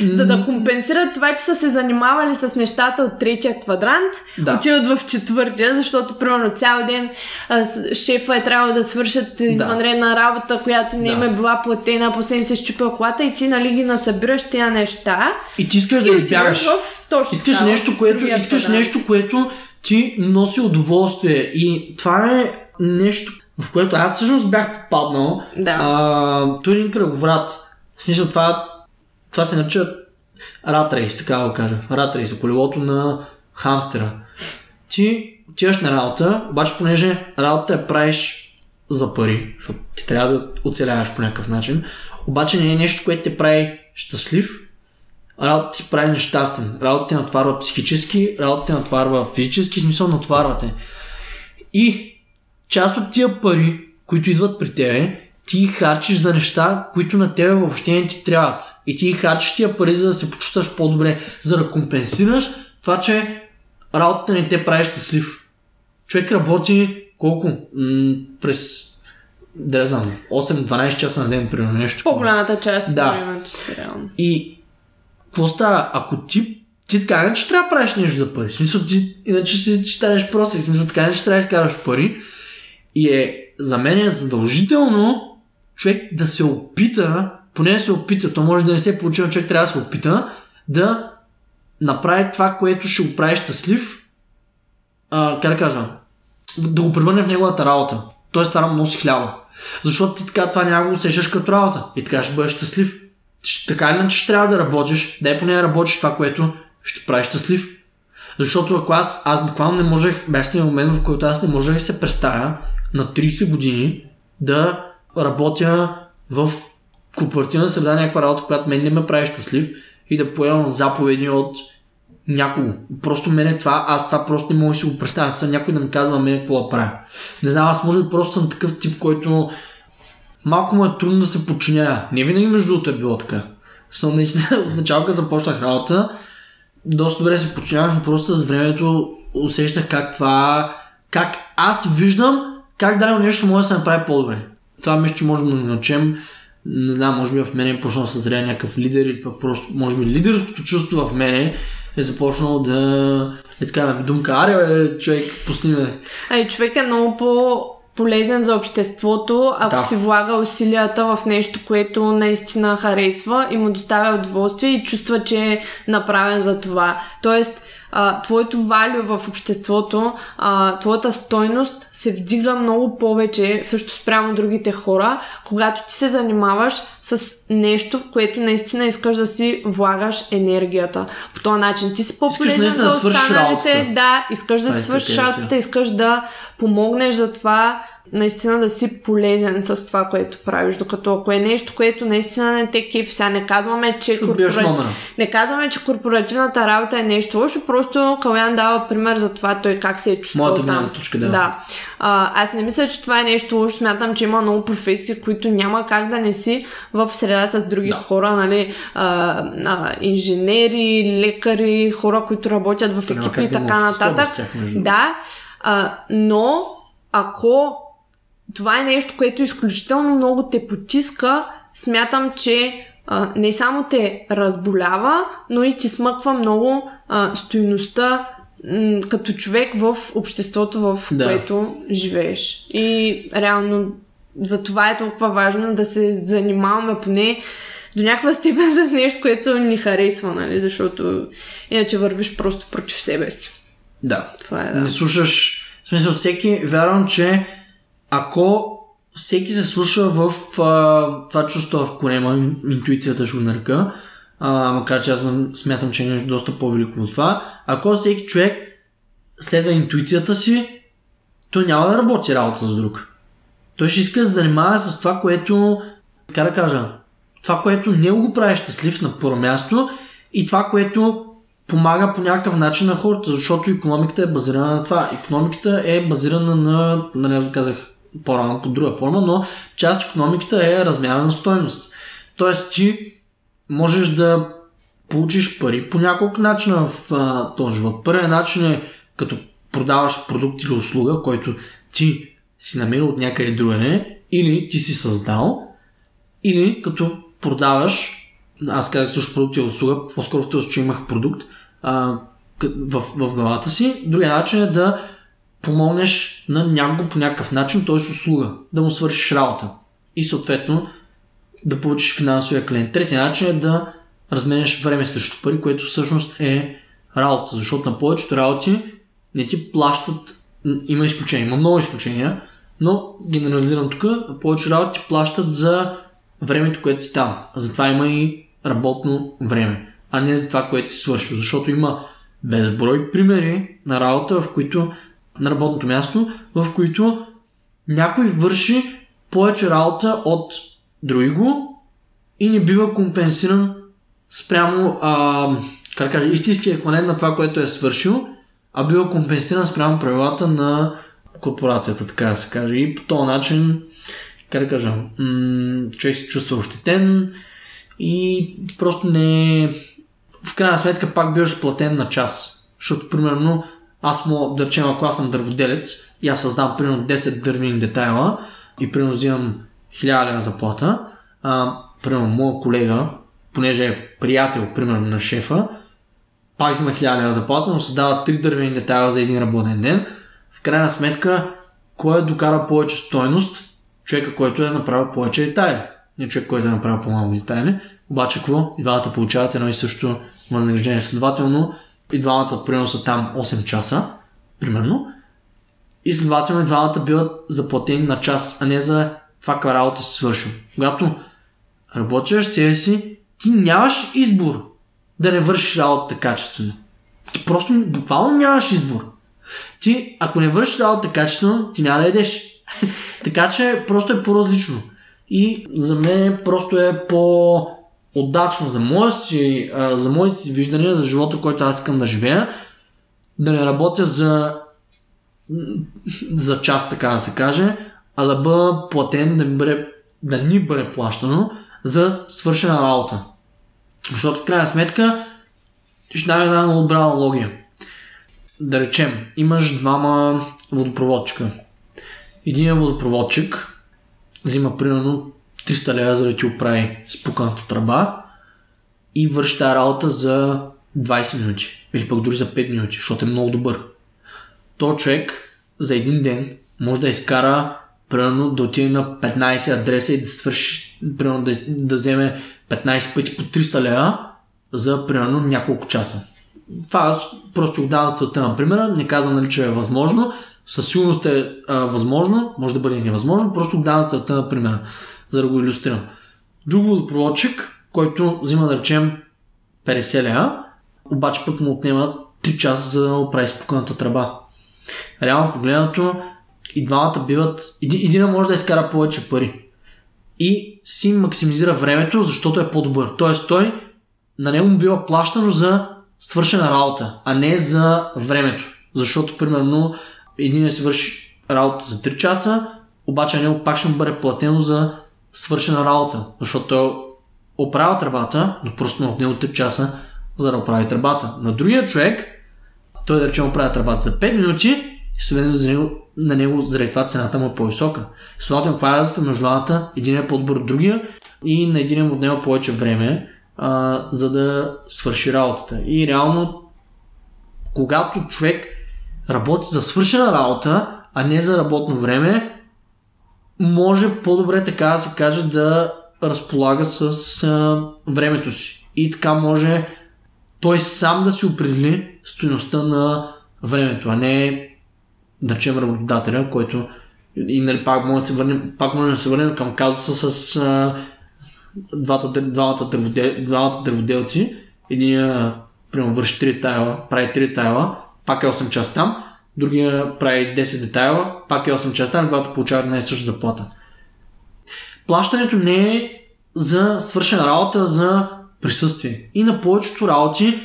за да компенсират това, че са се занимавали с нещата от третия квадрант, да. отиват в четвъртия, защото примерно цял ден а, шефа е трябвало да свършат да. извънредна работа, която не да. им е била платена, после им се щупя колата и ти нали ги насъбираш тези неща. И ти искаш и да избягаш. Точно искаш това, нещо, което, искаш квадрант. нещо, което ти носи удоволствие. И това е нещо, в което аз всъщност бях попаднал. Да. А, Турин кръговрат. В смисъл това, това се нарича ратрейс, така да го кажа. Ратрейс, колелото на хамстера. Ти отиваш на работа, обаче понеже работа я правиш за пари, защото ти трябва да оцеляваш по някакъв начин, обаче не е нещо, което те прави щастлив, работа ти прави нещастен. Работа те натварва психически, работа те натварва физически, смисъл натварвате. И част от тия пари, които идват при тебе, ти харчиш за неща, които на тебе въобще не ти трябват. И ти харчиш тия пари, за да се почувстваш по-добре, за да компенсираш това, че работата не те прави щастлив. Човек работи колко? М- през да не знам, 8-12 часа на ден, примерно нещо. По-голямата част да. от времето си, реално. И какво става? Ако ти ти така не че трябва да правиш нещо за пари. В смисъл, ти иначе си читаеш просто. В смисъл, така не че трябва да изкараш пари. И е, за мен е задължително човек да се опита, поне да се опита, то може да не се получи, но човек трябва да се опита да направи това, което ще го прави щастлив, а, как да кажа, да го превърне в неговата работа. Тоест това му носи хляба. Защото ти така това няма го усещаш като работа. И така ще бъдеш щастлив. Така или иначе ще трябва да работиш, дай поне да работиш това, което ще прави щастлив. Защото ако аз, аз буквално не можех, бях момент, в който аз не можех да се представя на 30 години да работя в корпоративна среда, някаква работа, която мен не ме прави щастлив и да поемам заповеди от някого. Просто мене това, аз това просто не мога да си го представя. Съм някой да ми казва мен какво да правя. Не знам, аз може би просто съм такъв тип, който малко му е трудно да се подчинява. Не винаги между другото е било така. Съм наистина от начало, като започнах работа, доста добре се починявах, но просто с времето усещах как това, как аз виждам как дадено нещо може да се направи по-добре. Това мисля, че можем да научим не знам, може би в мене е почнал да съзря някакъв лидер или пък просто, може би лидерското чувство в мене е започнало да е така да ми думка, аре бе, човек, пусни ме. Ай, човек е много по полезен за обществото, ако Да. си влага усилията в нещо, което наистина харесва и му доставя удоволствие и чувства, че е направен за това. Тоест, а, твоето валю в обществото, а, твоята стойност се вдига много повече, също спрямо другите хора, когато ти се занимаваш с нещо, в което наистина искаш да си влагаш енергията. По този начин ти си по-полезен за да останалите. Да, искаш да да свършиш работата, искаш да помогнеш за това наистина да си полезен с това, което правиш. Докато ако е нещо, което наистина не те кефи, сега не казваме, че, номера. не казваме, че корпоративната работа е нещо лошо, просто Калян дава пример за това той как се е чувствал Моята там. точка, да. да. А, аз не мисля, че това е нещо лошо. Смятам, че има много професии, които няма как да не си в среда с други Да. хора, нали, а, а, инженери, лекари, хора, които работят в екипи и така нататък. тях, Да, а, но ако това е нещо, което изключително много те потиска, смятам, че а, не само те разболява, но и ти смъква много а, стойността м, като човек в обществото, в Да. което живееш. И реално за това е толкова важно да се занимаваме поне до някаква степен с нещо, което ни харесва, нали? защото иначе вървиш просто против себе си. Да. Това е да. Не слушаш, в смисъл всеки, вярвам, че ако всеки се слуша в а, това чувство в корема, интуицията ще го нарека, а, макар че аз смятам, че е нещо доста по-велико от това, ако всеки човек следва интуицията си, той няма да работи работа за друг. Той ще иска да се занимава с това, което, как да кажа, това, което не го прави щастлив на първо място и това, което помага по някакъв начин на хората, защото економиката е базирана на това. Економиката е базирана на, нали, казах по-рано по друга форма, но част от економиката е размяна на стоеност. Тоест ти можеш да получиш пари по няколко начина в а, този живот. Първият начин е като продаваш продукт или услуга, който ти си намерил от някъде другаде, или ти си създал, или като продаваш, аз казах също продукт или услуга, по-скоро в този случай имах продукт а, в, в главата си. Другия начин е да помогнеш на някого по някакъв начин, т.е. услуга, да му свършиш работа. И съответно да получиш финансовия клиент. Третия начин е да разменяш време срещу пари, което всъщност е работа, защото на повечето работи не ти плащат, има изключения, има много изключения, но генерализирам тук, повече работи ти плащат за времето, което си там. Затова има и работно време, а не за това, което си свършил, защото има безброй примери на работа, в които на работното място, в които някой върши повече работа от други го и не бива компенсиран спрямо а, как кажа, истинския еквивалент на това, което е свършил, а бива компенсиран спрямо правилата на корпорацията, така да се каже. И по този начин, как да кажа, м- човек се чувства ощетен и просто не... В крайна сметка пак биваш платен на час. Защото, примерно, аз мога да речем, ако аз съм дърводелец и аз създам примерно 10 дървени детайла и примерно взимам 1000 лева заплата, а, примерно моят колега, понеже е приятел, примерно на шефа, пак взима 1000 лева заплата, но създава 3 дървени детайла за един работен ден. В крайна сметка, кой е докара повече стойност? Човека, който е направил повече детайли. Не човек, който е направил по-малко детайли. Обаче какво? И двамата получават едно и също възнаграждение. Следователно, и двамата примерно са там 8 часа, примерно. И следователно двамата биват заплатени на час, а не за това каква работа си свършил. Когато работиш себе си, ти нямаш избор да не вършиш работата качествено. Ти просто буквално нямаш избор. Ти, ако не вършиш работата качествено, ти няма да ядеш. така че просто е по-различно. И за мен просто е по отдачно за, моя си, за моите си виждания за живота, който аз искам да живея, да не работя за за час, така да се каже, а да бъда платен, да, бъде, да ни бъде плащано за свършена работа. Защото в крайна сметка ще дам една много добра аналогия. Да речем, имаш двама водопроводчика. Един водопроводчик взима примерно 300 лева за да ти оправи спуканата тръба и върши тази работа за 20 минути. Или пък дори за 5 минути, защото е много добър. То човек за един ден може да изкара примерно да отиде на 15 адреса и да свърши, примерно да, да вземе 15 пъти по 300 лева за примерно няколко часа. Това просто го давам целта на примера, не казвам нали, че е възможно, със сигурност е а, възможно, може да бъде невъзможно, просто го давам целта на примера, за да го иллюстрирам. Друг водопроводчик, който взима да речем 50 лева, обаче пък му отнема 3 часа за да оправи спокойната тръба. Реално погледнато и двамата биват, един, един може да изкара повече пари и си максимизира времето, защото е по-добър. Тоест той, на него му бива плащано за свършена работа, а не за времето. Защото, примерно, един си върши работа за 3 часа, обаче на него пак ще му бъде платено за свършена работа, защото той оправя тръбата, но просто му отнема 3 часа, за да оправи тръбата. На другия човек, той да речем оправя тръбата за 5 минути, съответно за него, на него заради това цената му е по-висока. Следователно, каква е разликата между двамата? Един е по-добър от другия и на един му отнема повече време, а, за да свърши работата. И реално, когато човек работи за свършена работа, а не за работно време, може по-добре така да се каже да разполага с а, времето си. И така може той сам да си определи стоеността на времето, а не да речем работодателя, който и нали, пак може да се върнем, пак може да се върнем към казуса с а, двата, двамата, дърводел, двамата дърводелци. Един примерно върши 3 тайла, прави 3 тайла, пак е 8 часа там, другия прави 10 детайла, пак е 8 часа там, двата получават най съща заплата. Плащането не е за свършена работа, за присъствие. И на повечето работи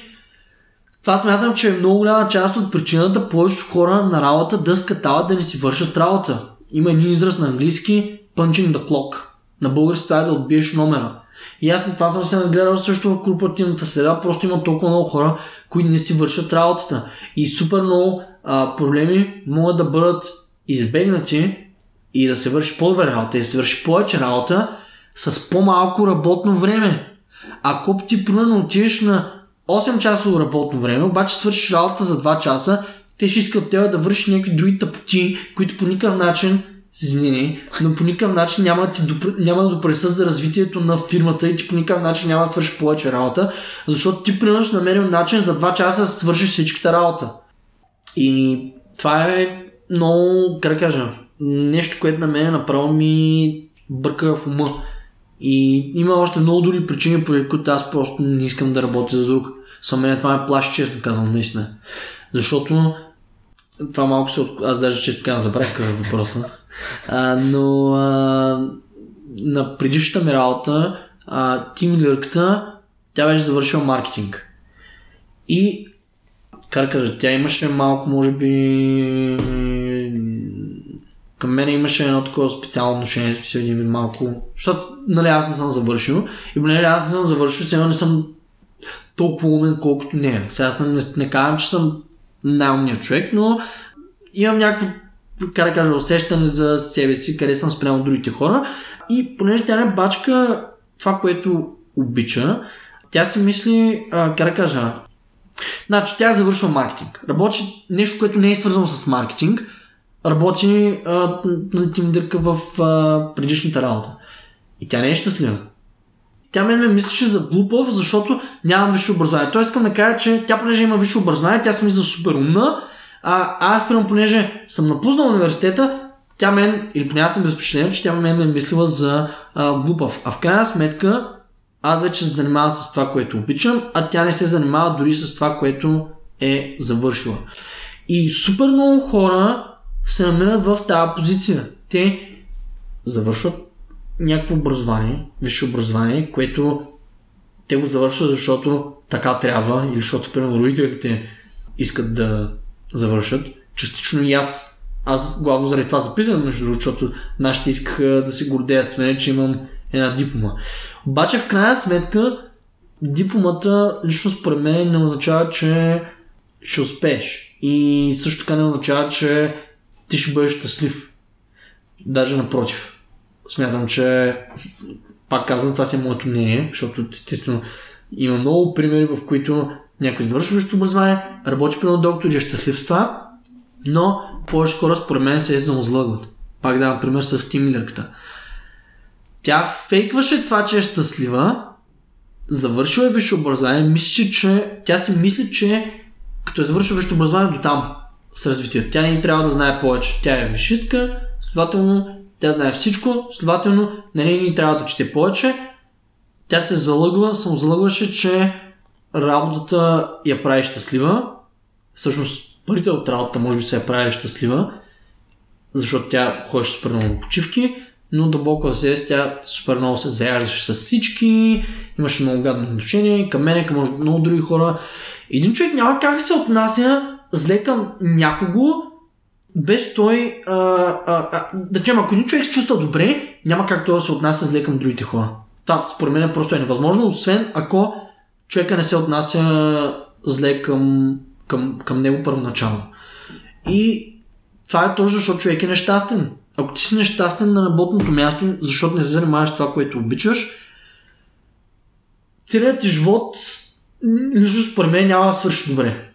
това смятам, че е много голяма част от причината повечето хора на работа да скатават да не си вършат работа. Има един израз на английски punching the clock. На български това е да отбиеш номера. И аз това съм се нагледал също в корпоративната среда, просто има толкова много хора, които не си вършат работата. И супер много а, проблеми могат да бъдат избегнати и да се върши по-добре работа и да се върши повече работа с по-малко работно време. Ако ти примерно отидеш на 8 часово работно време, обаче свършиш работа за 2 часа, те ще искат тебе да вършиш някакви други тъпоти, които по никакъв начин Извини, но по никакъв начин няма да, ти допр... няма да допресат за развитието на фирмата и ти по никакъв начин няма да свършиш повече работа, защото ти примерно намерил начин за 2 часа да свършиш всичката работа. И това е много, как да кажа, нещо, което на мен направо ми бърка в ума. И има още много други причини, по които аз просто не искам да работя за друг. Само мен това ме плаши, честно казвам, наистина. Защото това малко се... Аз даже често казвам, забравих какъв е въпроса. А, но а, на предишната ми работа, а, тим лидерката, тя беше завършила маркетинг. И, как тя имаше малко, може би, към мен имаше едно такова специално отношение, с един малко, защото, нали, аз не съм завършил и нали, аз не съм завършил, сега не съм толкова умен, колкото не. Сега аз не, не казвам, че съм най-умният човек, но имам някакво, как да кажа, усещане за себе си, къде съм спрямо другите хора. И понеже тя не бачка това, което обича, тя си мисли, а, как да кажа, значи тя завършва маркетинг. Работи нещо, което не е свързано с маркетинг, работи а, на тим дърка в а, предишната работа. И тя не е щастлива. Тя мен ме мислеше за глупав, защото нямам висше образование. Той искам да кажа, че тя понеже има висше образование, тя се мисля супер умна, а аз, примерно, понеже съм напуснал университета, тя мен, или поне аз съм без че тя мен ме е мислила за а, глупав. А в крайна сметка, аз вече се занимавам с това, което обичам, а тя не се занимава дори с това, което е завършила. И супер много хора се намират в тази позиция. Те завършват някакво образование, висше образование, което те го завършват, защото така трябва или защото, примерно, родителите искат да завършат. Частично и аз. Аз главно заради това записвам, между другото, защото нашите искаха да се гордеят с мен, че имам една диплома. Обаче в крайна сметка дипломата лично според мен не означава, че ще успееш. И също така не означава, че ти ще бъдеш щастлив. Даже напротив. Смятам, че пак казвам, това си е моето мнение, защото естествено има много примери, в които някой завършва висшето образование, работи при доктор и е щастлив с това, но повече хора според мен се е самозлъгват. Пак давам пример с Тим Милерката. Тя фейкваше това, че е щастлива, завършила е висше образование, мисли, че тя си мисли, че като е завършила висше образование до там с развитието. Тя не трябва да знае повече. Тя е висшистка, следователно тя знае всичко, следователно на нея ни трябва да чете повече. Тя се залъгва, залъгваше, че работата я прави щастлива. Всъщност парите от работата може би се я прави щастлива, защото тя ходеше супер много почивки, но дълбоко се е, тя супер много се заяждаше с всички, имаше много гадно отношение към мене, към много други хора. Един човек няма как се отнася зле към някого, без той, да кажем, ако един човек се чувства добре, няма как той да се отнася зле към другите хора. Това според мен просто е невъзможно, освен ако човека не се отнася зле към, към, към него първоначално. И това е точно защото човек е нещастен. Ако ти си нещастен на работното място, защото не се занимаваш с това, което обичаш, целият ти живот лично според мен няма да свърши добре.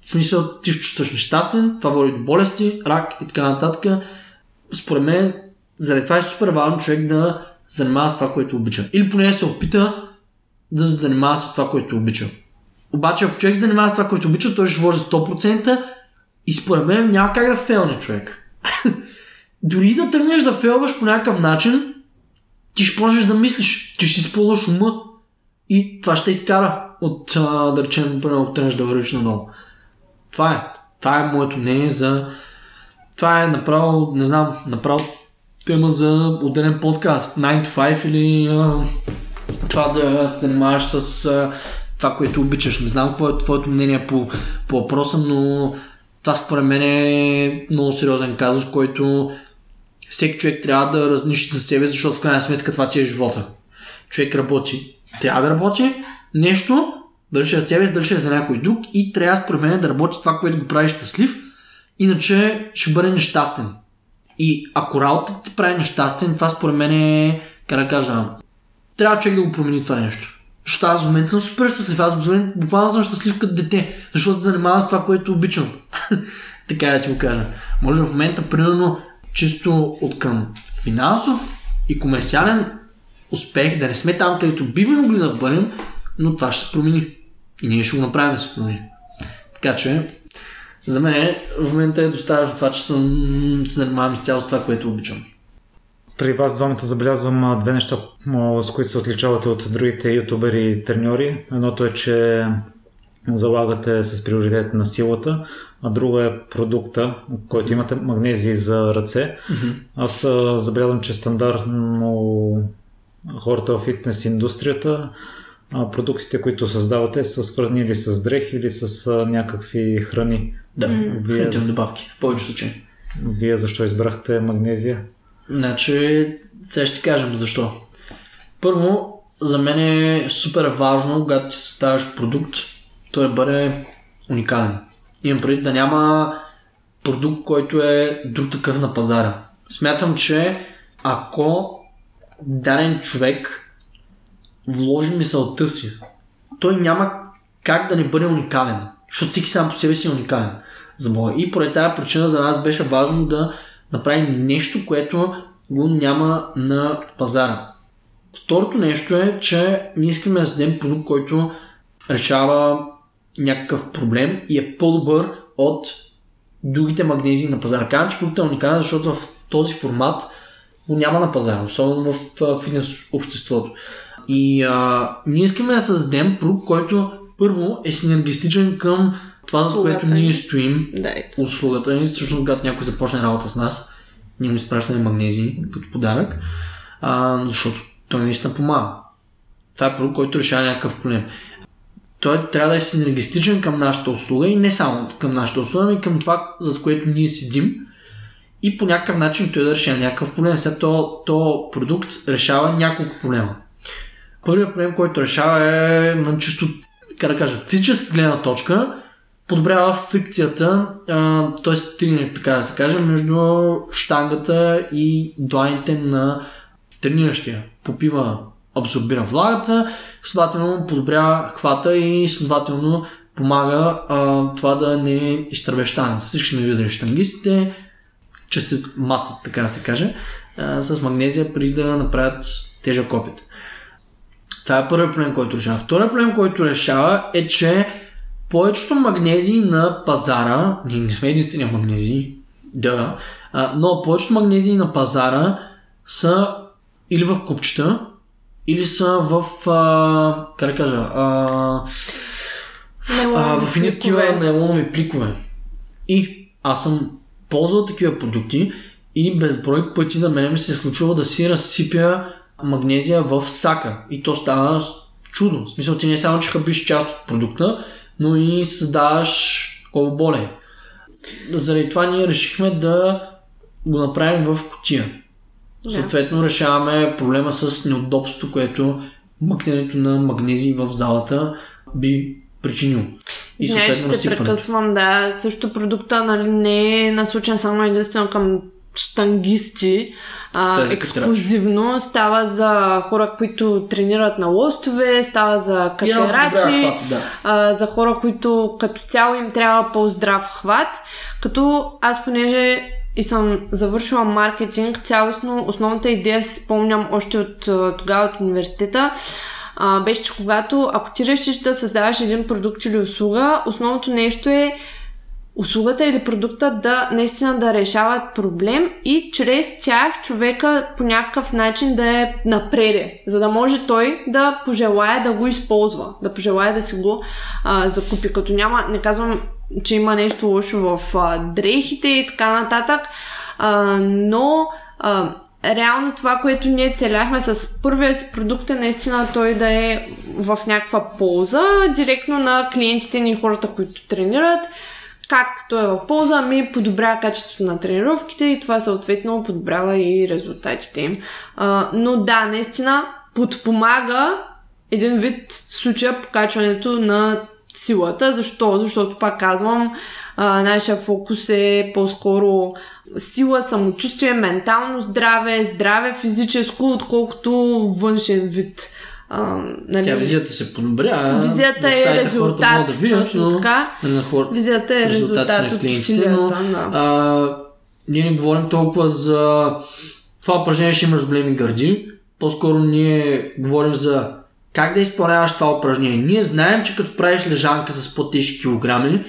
В смисъл, ти ще чувстваш нещастен, това води до болести, рак и така нататък. Според мен, заради това е супер важно човек да занимава с това, което обича. Или поне се опита да се занимава с това, което обича. Обаче, ако човек занимава с това, което обича, той ще вложи 100% и според мен няма как да фелне човек. Дори да тръгнеш да фелваш по някакъв начин, ти ще можеш да мислиш, ти ще използваш ума и това ще изкара от, а, да речем, ако тръгнеш да вървиш надолу. Това е. Това е моето мнение за... Това е направо, не знам, направо тема за отделен подкаст. 9 to 5 или а, това да се занимаваш с а, това, което обичаш. Не знам какво е твоето мнение по, по въпроса, но това според мен е много сериозен казус, който всеки човек трябва да разнищи за себе, защото в крайна сметка това ти е живота. Човек работи. Трябва да работи нещо, дали ще е за себе дали ще е за някой друг и трябва според мен да работи това, което го прави щастлив, иначе ще бъде нещастен. И ако работата те прави нещастен, това според мен е, как да кажа, трябва човек да го промени това нещо. Защото аз в момента съм супер щастлив. Аз буквално съм щастлив като дете, защото се занимавам с това, което обичам. така да ти го кажа. Може в момента, примерно, чисто от към финансов и комерциален успех, да не сме там, където би могли да бъдем, но това ще се промени. И ние ще го направим да се промени. Така че, за мен в момента е достатъчно това, че съм, се занимавам с това, което обичам. При вас двамата забелязвам две неща, с които се отличавате от другите ютубери и треньори. Едното е, че залагате с приоритет на силата, а друго е продукта, който имате магнези за ръце. Mm-hmm. Аз забелязвам, че стандартно хората в фитнес индустрията продуктите, които създавате, са свързани или с дрех, или с някакви храни. Да, Вие... добавки, в повече случаи. Вие защо избрахте магнезия? Значи, сега ще ти кажем защо. Първо, за мен е супер важно, когато ти съставяш продукт, той да бъде уникален. Имам преди да няма продукт, който е друг такъв на пазара. Смятам, че ако даден човек вложи мисълта си, той няма как да не бъде уникален. Защото всеки сам по себе си е уникален. За моя. И поради тази причина за нас беше важно да направим нещо, което го няма на пазара. Второто нещо е, че ние искаме да създадем продукт, който решава някакъв проблем и е по-добър от другите магнези на пазара. Казвам, че продуктът е уникален, защото в този формат го няма на пазара, особено в фитнес обществото. И а, ние искаме да създадем продукт, който първо е синергистичен към това, за което ние стоим, да, услугата ни, всъщност когато някой започне работа с нас, ние му изпращаме магнези като подарък, а, защото той наистина помага. Това е продукт, който решава някакъв проблем. Той трябва да е синергистичен към нашата услуга и не само към нашата услуга, но и към това, за което ние седим и по някакъв начин той да решава някакъв проблем. След то, то продукт решава няколко проблема. Първият проблем, който решава е на чисто, как да кажа, физическа гледна точка, подобрява фрикцията, т.е. тренер, така да се каже, между штангата и дланите на трениращия. Попива, абсорбира влагата, следователно подобрява хвата и следователно помага а, това да не изтърве штангата. Всички сме виждали штангистите, че се мацат, така да се каже, а, с магнезия преди да направят тежък опит. Това е първият проблем, който решава. Вторият проблем, който решава е, че повечето магнезии на пазара, ние не сме единствения магнезии, да, а, но повечето магнезии на пазара са или в купчета, или са в, а, как да кажа, а, а, в едни такива нейлонови пликове. И аз съм ползвал такива продукти и безброй пъти на мен ми се е случва да си разсипя магнезия в сака. И то става чудо. В смисъл ти не само, че хъбиш част от продукта, но и създаваш колболе. Заради това ние решихме да го направим в котия. Да. Съответно решаваме проблема с неудобство, което мъкненето на магнези в залата би причинил. И съответно ще прекъсвам, да. Също продукта нали, не е насочен само единствено към штангисти, а, ексклюзивно. Става за хора, които тренират на лостове, става за катерачи, да. а, за хора, които като цяло им трябва по-здрав хват. Като аз, понеже и съм завършила маркетинг, цялостно основната идея си спомням още от тогава от университета, а, беше, че когато, ако ти решиш да създаваш един продукт или услуга, основното нещо е услугата или продукта да наистина да решават проблем и чрез тях човека по някакъв начин да е напреде, за да може той да пожелая да го използва, да пожелая да си го а, закупи. Като няма, не казвам, че има нещо лошо в а, дрехите и така нататък, а, но а, реално това, което ние целяхме с първия си продукт е наистина той да е в някаква полза, директно на клиентите ни, хората, които тренират, как той е в полза, ми подобрява качеството на тренировките и това съответно подобрява и резултатите им. А, но да, наистина подпомага един вид случая покачването на силата. Защо? Защото, пак казвам, а, нашия фокус е по-скоро сила, самочувствие, ментално здраве, здраве физическо, отколкото външен вид. А, нали, Тя визията се подобря. Визията е резултат. Да видят, точно но, така. На хор... Визията е резултат, резултат от усилията. Да. а, ние не говорим толкова за това упражнение ще имаш големи гърди. По-скоро ние говорим за как да изпълняваш това упражнение. Ние знаем, че като правиш лежанка с по-тежки килограми,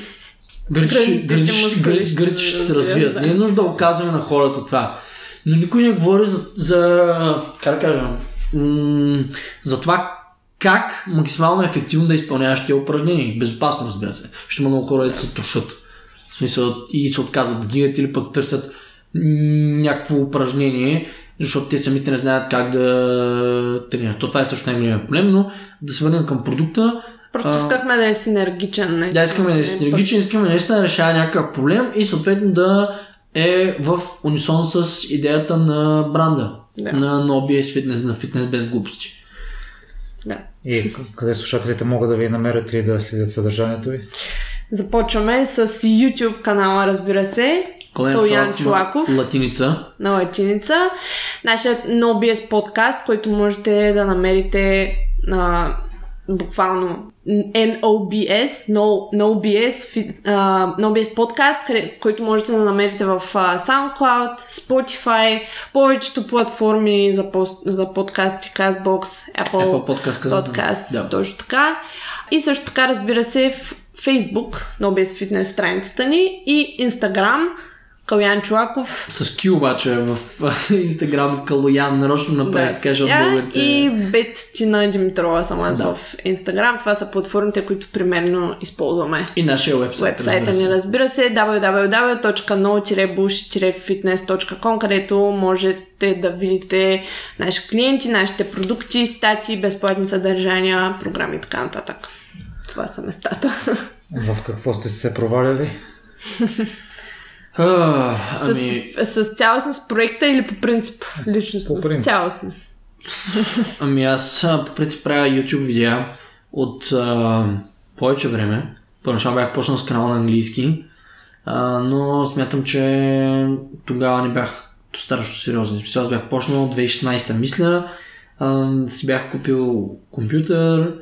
гърдите ще се развият. Да. Не е нужда да оказваме на хората това. Но никой не говори за, за как да кажа, м- за това как максимално ефективно да изпълняваш тези упражнения. Безопасно, разбира се. Ще има много хора, да се трошат. В смисъл и се отказват да дигат или пък търсят някакво упражнение, защото те самите не знаят как да тренират. То това е също най-големият проблем, но да се върнем към продукта. Просто искахме да е синергичен. Наистина. Да, искаме да е синергичен, искаме наистина да решава някакъв проблем и съответно да е в унисон с идеята на бранда. Да. На NoBS фитнес, на фитнес без глупости. Да. И къде слушателите могат да ви намерят или да следят съдържанието ви? Започваме с YouTube канала, разбира се. Тоян Чулаков. Латиница. На латиница. Нашият NoBS подкаст, който можете да намерите на буквално NOBS, no, NoBS, uh, NoBS подкаст, който можете да намерите в SoundCloud, Spotify, повечето платформи за, пост, за подкасти, CastBox, Apple, Apple Podcast, podcast да. точно така. И също така, разбира се, в Facebook, NoBS Fitness страницата ни и Instagram, Калуян Чулаков. С Q обаче в Инстаграм Калуян нарочно направи да, кажа от българите. И Беттина Димитрова съм аз да. в Инстаграм. Това са платформите, които примерно използваме. И нашия вебсайт. Вебсайта ни разбира се www.no-bullshit-fitness.com където можете да видите наши клиенти, нашите продукти, стати, безплатни съдържания, програми и така нататък. Това са местата. В какво сте се проваляли? А, ами... с, с цялостност проекта или по принцип личност? По принцип. Цялостно. Ами аз по принцип правя YouTube видеа от а, повече време. Първоначално бях почнал с канал на английски, а, но смятам, че тогава не бях достатъчно сериозен. Аз бях почнал 2016 мисля, а, си бях купил компютър,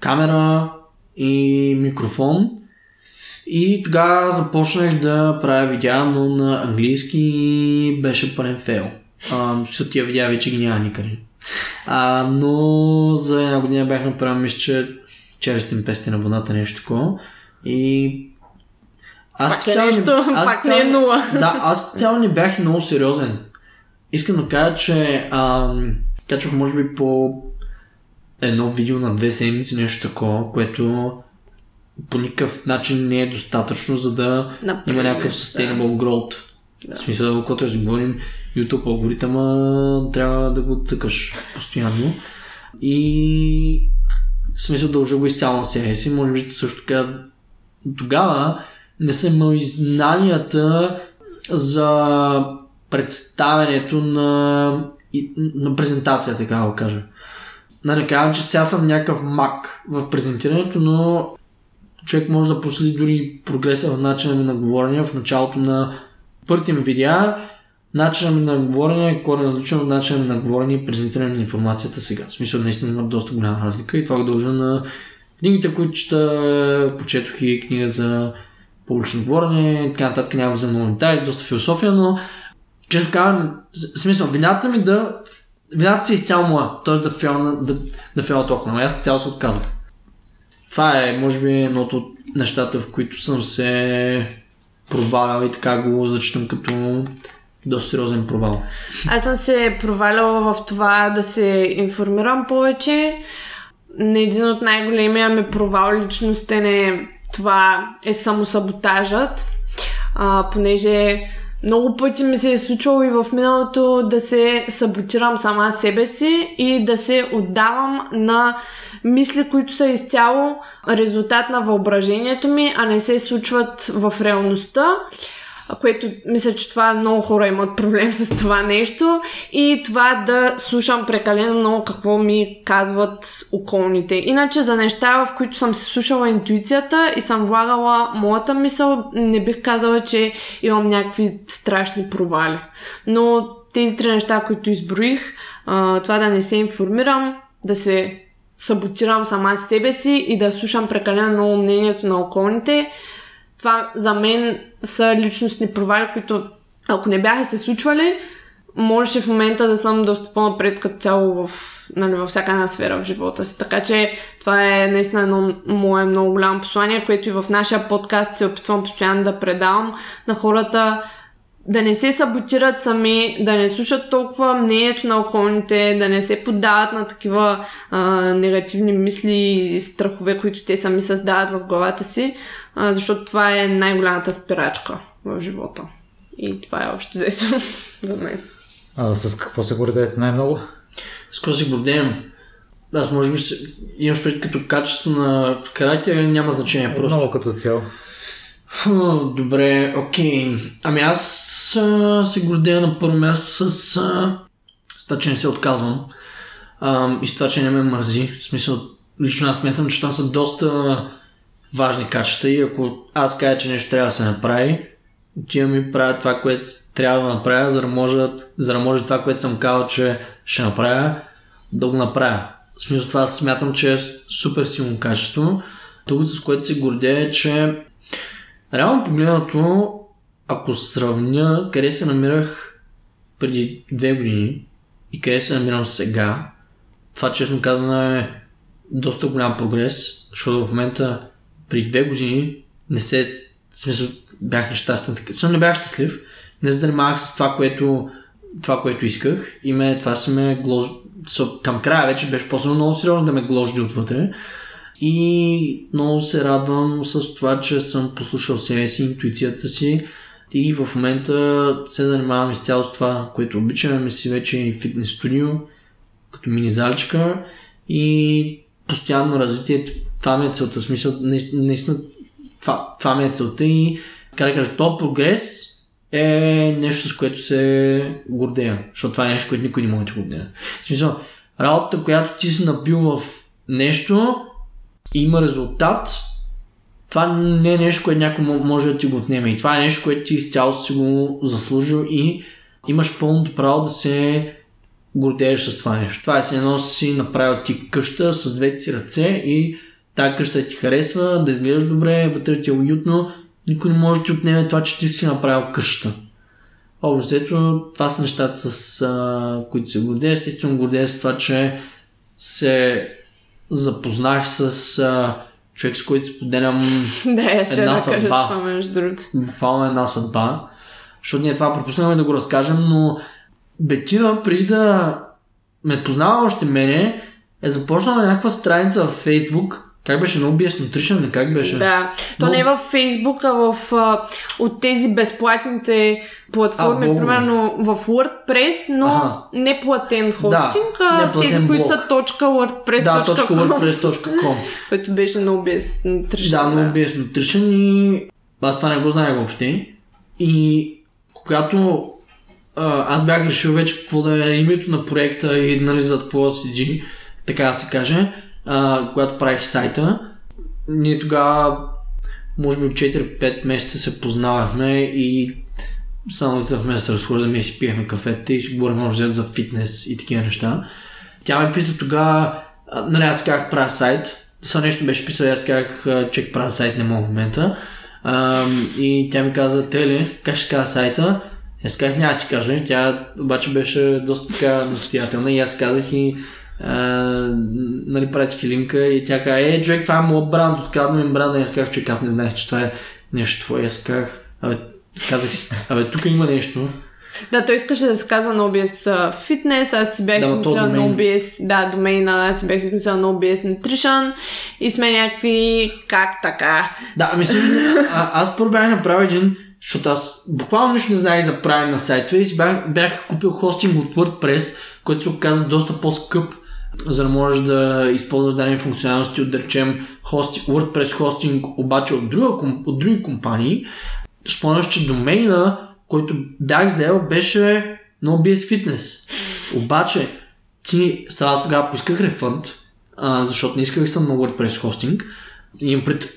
камера и микрофон. И тогава започнах да правя видеа, но на английски беше пълен фейл. Защото тия видеа вече ги няма никъде. А, но за една година бях направил, мисля, че 400-500 на водата, нещо такова. И аз пак е цяло, нещо, аз пак цяло, не е нула. Да, аз цяло не бях много сериозен. Искам да кажа, че ам, качвах може би по едно видео на две седмици, нещо такова, което по никакъв начин не е достатъчно, за да Например, има някакъв sustainable да. growth. Да. В смисъл, когато си говорим, YouTube алгоритъма трябва да го цъкаш постоянно. И в смисъл дължа го изцяло на себе си. Може би също така тогава не са имали знанията за представянето на, на презентация, така да го кажа. Нали, казвам, че сега съм някакъв мак в презентирането, но човек може да последи дори прогреса в начина ми на говорене. В началото на първите ми видеа, начина ми на говорене е коренно различен от начина ми на говорене и презентиране на информацията сега. В смисъл, наистина има доста голяма разлика и това го дължа на книгите, които чета, прочетох и книга за публично говорене, така нататък няма за много детайли, доста философия, но честно казвам, смисъл, вината ми да вината си е изцяло моя, т.е. да фейл, да, да толкова, но аз цяло се отказах. Това е, може би, едното от нещата, в които съм се провалял и така го зачитам като доста сериозен провал. Аз съм се проваляла в това да се информирам повече. На един от най-големия ми провал личностен е това е самосаботажът, а, понеже много пъти ми се е случвало и в миналото да се саботирам сама себе си и да се отдавам на мисли, които са изцяло резултат на въображението ми, а не се случват в реалността което мисля, че това много хора имат проблем с това нещо и това да слушам прекалено много какво ми казват околните. Иначе за неща, в които съм се слушала интуицията и съм влагала моята мисъл, не бих казала, че имам някакви страшни провали. Но тези три неща, които изброих, това да не се информирам, да се саботирам сама себе си и да слушам прекалено много мнението на околните, това за мен са личностни провали, които ако не бяха се случвали, можеше в момента да съм доста по-напред като цяло в, нали, във всяка една сфера в живота си. Така че това е наистина едно мое много голямо послание, което и в нашия подкаст се опитвам постоянно да предавам на хората да не се саботират сами, да не слушат толкова мнението на околните, да не се поддават на такива а, негативни мисли и страхове, които те сами създават в главата си, а, защото това е най-голямата спирачка в живота. И това е общо взето за мен. А с какво се гордеете най-много? С какво се гордеем? Аз може би имаш пред като качество на характер, няма значение просто. Много като цяло. Добре, окей. Ами аз а, се гордея на първо място с, а, с това, че не се отказвам. А, и с това, че не ме мързи. В смисъл, лично аз смятам, че това са доста важни качества и ако аз кажа, че нещо трябва да се направи, отивам и правя това, което трябва да направя, за да може, за да може това, което съм казал, че ще направя, да го направя. В смисъл това смятам, че е супер силно качество. Другото, с което се гордея е, че реално погледнато, ако сравня къде се намирах преди две години и къде се намирам сега, това честно казано е доста голям прогрес, защото в момента при две години не се, смисъл, бях нещастен. Съм не бях щастлив, не занимавах с това, което, това, което исках и ме, това се ме глож... Към края вече беше после много сериозно да ме гложди отвътре. И много се радвам с това, че съм послушал себе си, интуицията си и в момента се занимавам изцяло с това, което обичаме си вече и фитнес студио, като мини залчка и постоянно развитие. Това ми е целта, смисъл, наистина това, това ми е целта и как да кажа, то прогрес е нещо, с което се гордея. Защото това е нещо, което никой не може да гордея. В смисъл, работата, която ти си набил в нещо, има резултат, това не е нещо, което някой може да ти го отнеме. И това е нещо, което ти изцяло си го заслужил и имаш пълното право да се гордееш с това нещо. Това е си едно си направил ти къща с двете си ръце и тази къща ти харесва, да изглеждаш добре, вътре ти е уютно, никой не може да ти отнеме това, че ти си направил къща. Общо това са нещата, с а, които се гордея. Естествено гордея с това, че се запознах с а, човек, с който споделям да, една да съдба. кажа това, между другото. Буквално една съдба. Защото ние това пропуснахме да го разкажем, но Бетина преди да ме познава още мене, е започнала някаква страница в Фейсбук, как беше No BS Nutrition, не как беше? Да. То Но- не е в Фейсбук, а в а, от тези безплатните платформи, А, примерно в WordPress, но Аха. не платен хостинг, а неплатен тези, които блог. са .wordpress.com, Да, .wordpress.com. който беше на OBS Да, Nutrition. No BS Nutrition и аз това не го знаех въобще. И когато а, аз бях решил вече какво да е името на проекта и нали, зад какво да седи, така да се каже, а, когато правих сайта, ние тогава може би от 4-5 месеца се познавахме и само излизахме да се разхождаме и си пиехме кафета и си говорим може за фитнес и такива неща. Тя ме пита тогава, нали аз казах правя сайт, са нещо беше писал, аз казах, че правя сайт не мога в момента. А, и тя ми каза, Теле, как ще каза сайта? Аз казах, няма ти кажа. Тя обаче беше доста така настоятелна и аз казах и а, нали, пратих и линка и тя каза, е, човек, това е моят бранд, открадна ми бранда. И аз казах, човек, аз не знаех, че това е нещо твое. Аз казах, абе, казах си, абе, тук има нещо. Да, той искаше да се казва на OBS Fitness, аз си бях Да, измислила на. OBS, да, домейна, аз си бях измислила на OBS Nutrition и сме някакви как така. Да, ами всъщност, аз първо бях направил един, защото аз буквално нищо не знаех за правене на сайтове и си бях, бях купил хостинг от WordPress, който се оказа доста по-скъп, за да можеш да използваш дадени функционалности от, да речем, хости, WordPress хостинг, обаче от, друга, от други компании. Спомняш, че домейна, който бях взел, беше NoBS Fitness. Обаче, ти, сега аз тогава поисках рефънд, а, защото не исках съм на WordPress хостинг. Имам пред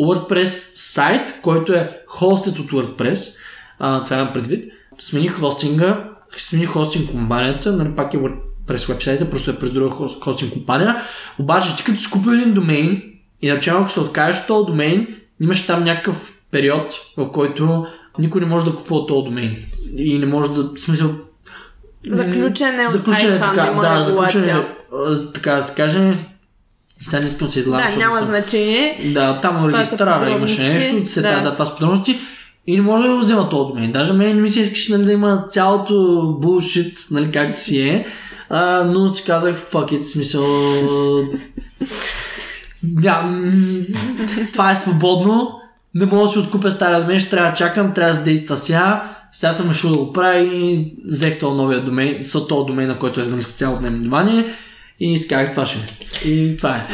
WordPress сайт, който е хостът от WordPress. А, това имам предвид. Смених хостинга, смених хостинг компанията, нали пак е WordPress вебсайта, просто е през друга хост- хостинг компания. Обаче ти като си купил един домейн и речем, ако се откажеш от този домейн, имаш там някакъв период, в който никой не може да купува този домейн. И не може да, в смисъл, Заключен е заключен е така, има да, заключен е, така да се каже. Сега не искам да се излагам, Да, няма съм- значение. да, там регистрара имаше нещо, се, да. да. това са подробности. И не може да го взема този домен. Даже мен не ми се искаш нали, да има цялото булшит, нали, както си е. А, но си казах, fuck it, смисъл... Да, м, това е свободно. Не мога да си откупя стария домен, ще трябва да чакам, трябва да се действа сега. Сега съм решил да го правя и взех този новия домен, с този домен, на който е нали, с цялото наименование. И си казах, това ще е. И това е.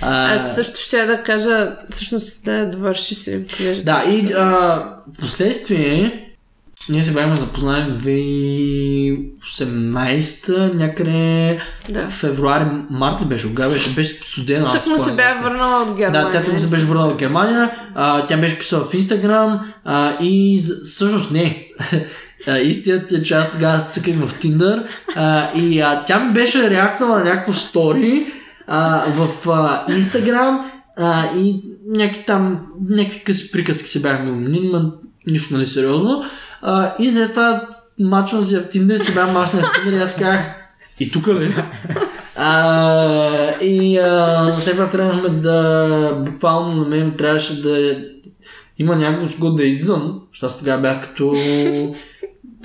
А, Аз също ще да кажа, всъщност да довърши си. Да, и а, последствие ние се бяхме запознали в 2018 някъде Да. февруари, март ли беше, тогава беше, беше студена. аз Так му се бях върнала от Германия. Да, тя му се беше върнала в Германия, а, тя беше писала в Инстаграм а, и всъщност не. А, Истината е, че аз тогава цъках в а, и а, тя ми беше реакнала на някакво стори а, в а, Инстаграм а, и някакви там, някакви къси приказки се бяхме умнили, но нищо нали сериозно. А, и след това мачвам се в Tinder и се бях мачна в Tinder и аз казах и тук ли? А, и а, след това трябвахме да буквално на мен трябваше да има с кого да излизам, защото аз тогава бях като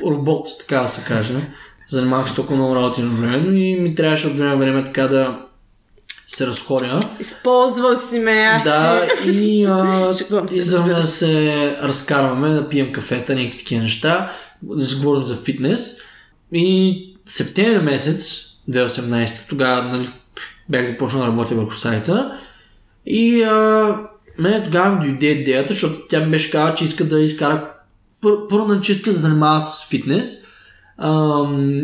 робот, така да се каже. Занимавах се толкова много работи на време и ми трябваше от време време така да се разходя. Използвал си ме, Да, и, а, се, и за да се. се разкарваме, да пием кафета, някакви такива неща, да си говорим за фитнес. И септември месец 2018, тогава нали, бях започнал да работя върху сайта. И а, мен тогава ми дойде идеята, защото тя беше казала, че иска да изкара пър, първо, нали, че иска да занимава с фитнес,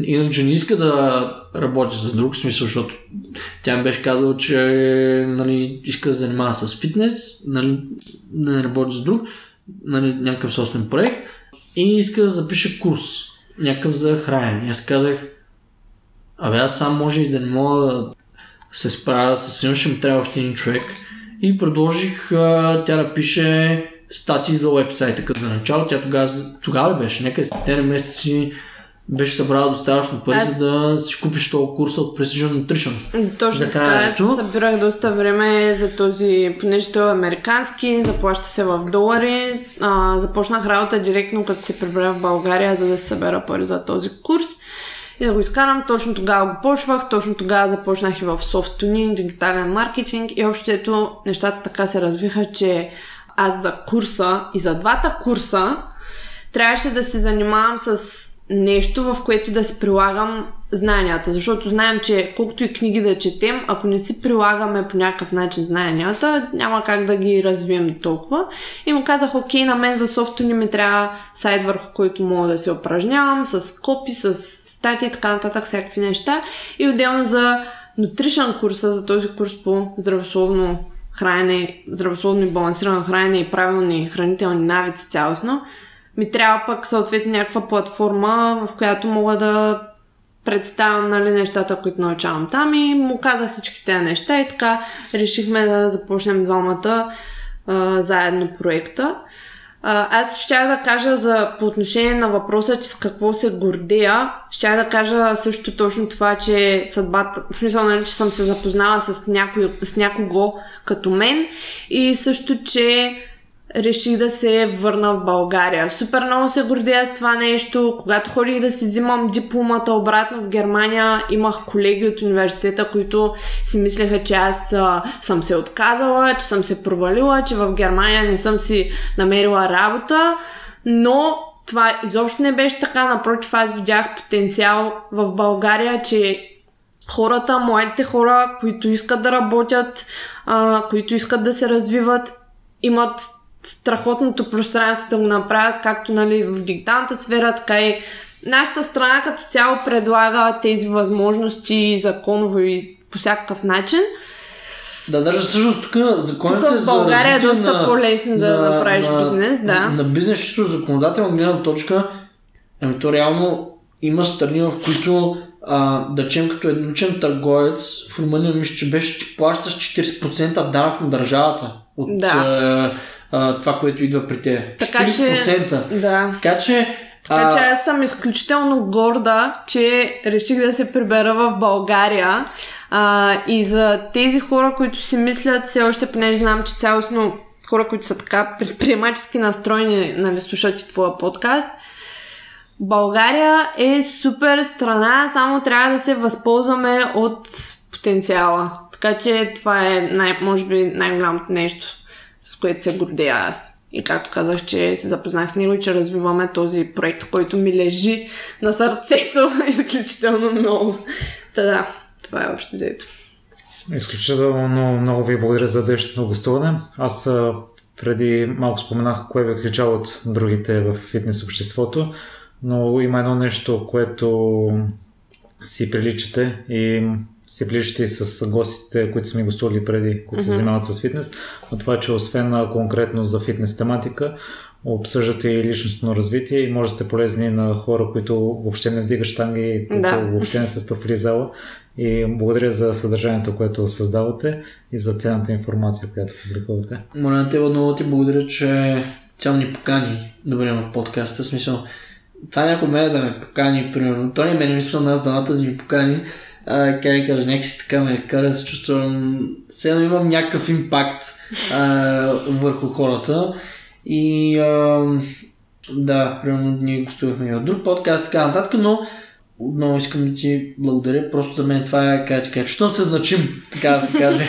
Иначе не иска да работи с друг смисъл, защото тя ми беше казала, че нали, иска да занимава с фитнес, нали, да не работи с друг, нали, някакъв собствен проект и иска да запише курс, някакъв за хранене. Аз казах, абе аз сам може и да не мога да се справя с едно, ще ми трябва още един човек. И предложих а, тя да пише статии за вебсайта като начало. Тя тогава, тогава беше? Нека 7 месеца си беше събрала достатъчно пари, а... за да си купиш този курс от Precision Nutrition. Точно така, аз събирах доста време за този, понеже той е американски, заплаща се в долари. А, започнах работа директно като се прибра в България, за да се събера пари за този курс и да го изкарам. Точно тогава го почвах, точно тогава започнах и в софтуни, дигитален маркетинг и общото нещата така се развиха, че аз за курса и за двата курса трябваше да се занимавам с нещо, в което да си прилагам знанията. Защото знаем, че колкото и книги да четем, ако не си прилагаме по някакъв начин знанията, няма как да ги развием толкова. И му казах, окей, на мен за софто не ми трябва сайт върху който мога да се упражнявам, с копи, с статии така нататък, всякакви неща. И отделно за нутришън курса, за този курс по здравословно хранене, здравословно и балансирано хранене и правилни хранителни навици цялостно, ми трябва пък съответно някаква платформа, в която мога да представям нали, нещата, които научавам там и му казах всички тези неща и така решихме да започнем двамата а, заедно проекта. А, аз ще да кажа за, по отношение на въпроса, че с какво се гордея, ще да кажа също точно това, че съдбата, в смисъл, нали, че съм се запознала с, някой, с някого като мен и също, че реших да се върна в България. Супер много се гордея с това нещо. Когато ходих да си взимам дипломата обратно в Германия, имах колеги от университета, които си мислеха, че аз а, съм се отказала, че съм се провалила, че в Германия не съм си намерила работа, но това изобщо не беше така. Напротив, аз видях потенциал в България, че хората, моите хора, които искат да работят, а, които искат да се развиват, имат страхотното пространство да го направят, както нали, в дигиталната сфера, така и нашата страна като цяло предлага тези възможности законово и по всякакъв начин. Да, даже също тук законите тук в България е доста на, по-лесно да на, направиш на, бизнес, да. На, на бизнес, чисто законодателна гледна точка, ами то реално има страни, в които а, да чем като едноличен търговец, в Румъния мисля, че беше ти плащаш 40% данък на държавата от да. А, това, което идва при те. Така 40%. Че, да. Така че така че аз съм изключително горда, че реших да се прибера в България. А, и за тези хора, които си мислят, все още, понеже знам, че цялостно хора, които са така предприемачески настроени, нали, слушат и твоя подкаст, България е супер страна, само трябва да се възползваме от потенциала. Така че това е, най- може би, най-голямото нещо с което се гордея аз. И както казах, че се запознах с него и че развиваме този проект, който ми лежи на сърцето изключително много. Та да, това е общо взето. Изключително много, много ви благодаря за днешното гостуване. Аз преди малко споменах кое ви отличава от другите в фитнес обществото, но има едно нещо, което си приличате и се ближите с гостите, които са ми гостували преди, които mm-hmm. се занимават с фитнес, но това, че освен конкретно за фитнес тематика, обсъждате и личностно развитие и може да сте полезни на хора, които въобще не вдигат штанги, които да. въобще не са стъпили зала. И благодаря за съдържанието, което създавате и за ценната информация, която публикувате. Моля те, много ти благодаря, че цял ни покани да бъдем в подкаста. Смисъл, това някой мен да ме покани, примерно. Той не ме не мисля нас да ни покани а, как да така ме кара да се чувствам, сега имам някакъв импакт а, върху хората. И а, да, примерно ние гостувахме и от друг подкаст, така нататък, но отново искам да ти благодаря, просто за мен това е как що се значим, така да се каже.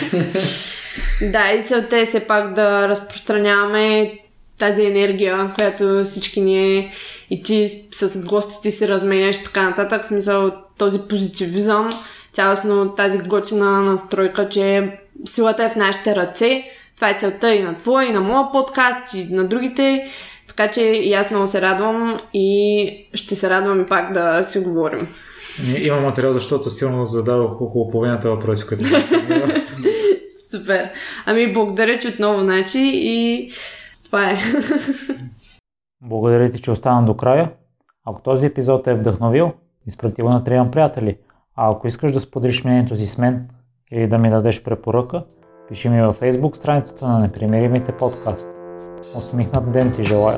да, и целта е все пак да разпространяваме тази енергия, която всички ние и ти с гостите си разменяш така нататък, в смисъл този позитивизъм, цялостно тази готина настройка, че силата е в нашите ръце. Това е целта и на твоя, и на моя подкаст, и на другите. Така че и аз много се радвам и ще се радвам и пак да си говорим. Има материал, защото силно зададох около половината въпроси, които Супер. Ами благодаря, че отново начи и това е. Благодаря ти, че остана до края. Ако този епизод е вдъхновил, изпрати го на трима приятели. А ако искаш да споделиш мнението си с мен или да ми дадеш препоръка, пиши ми във Facebook страницата на Непримиримите подкаст. Усмихнат ден ти желая!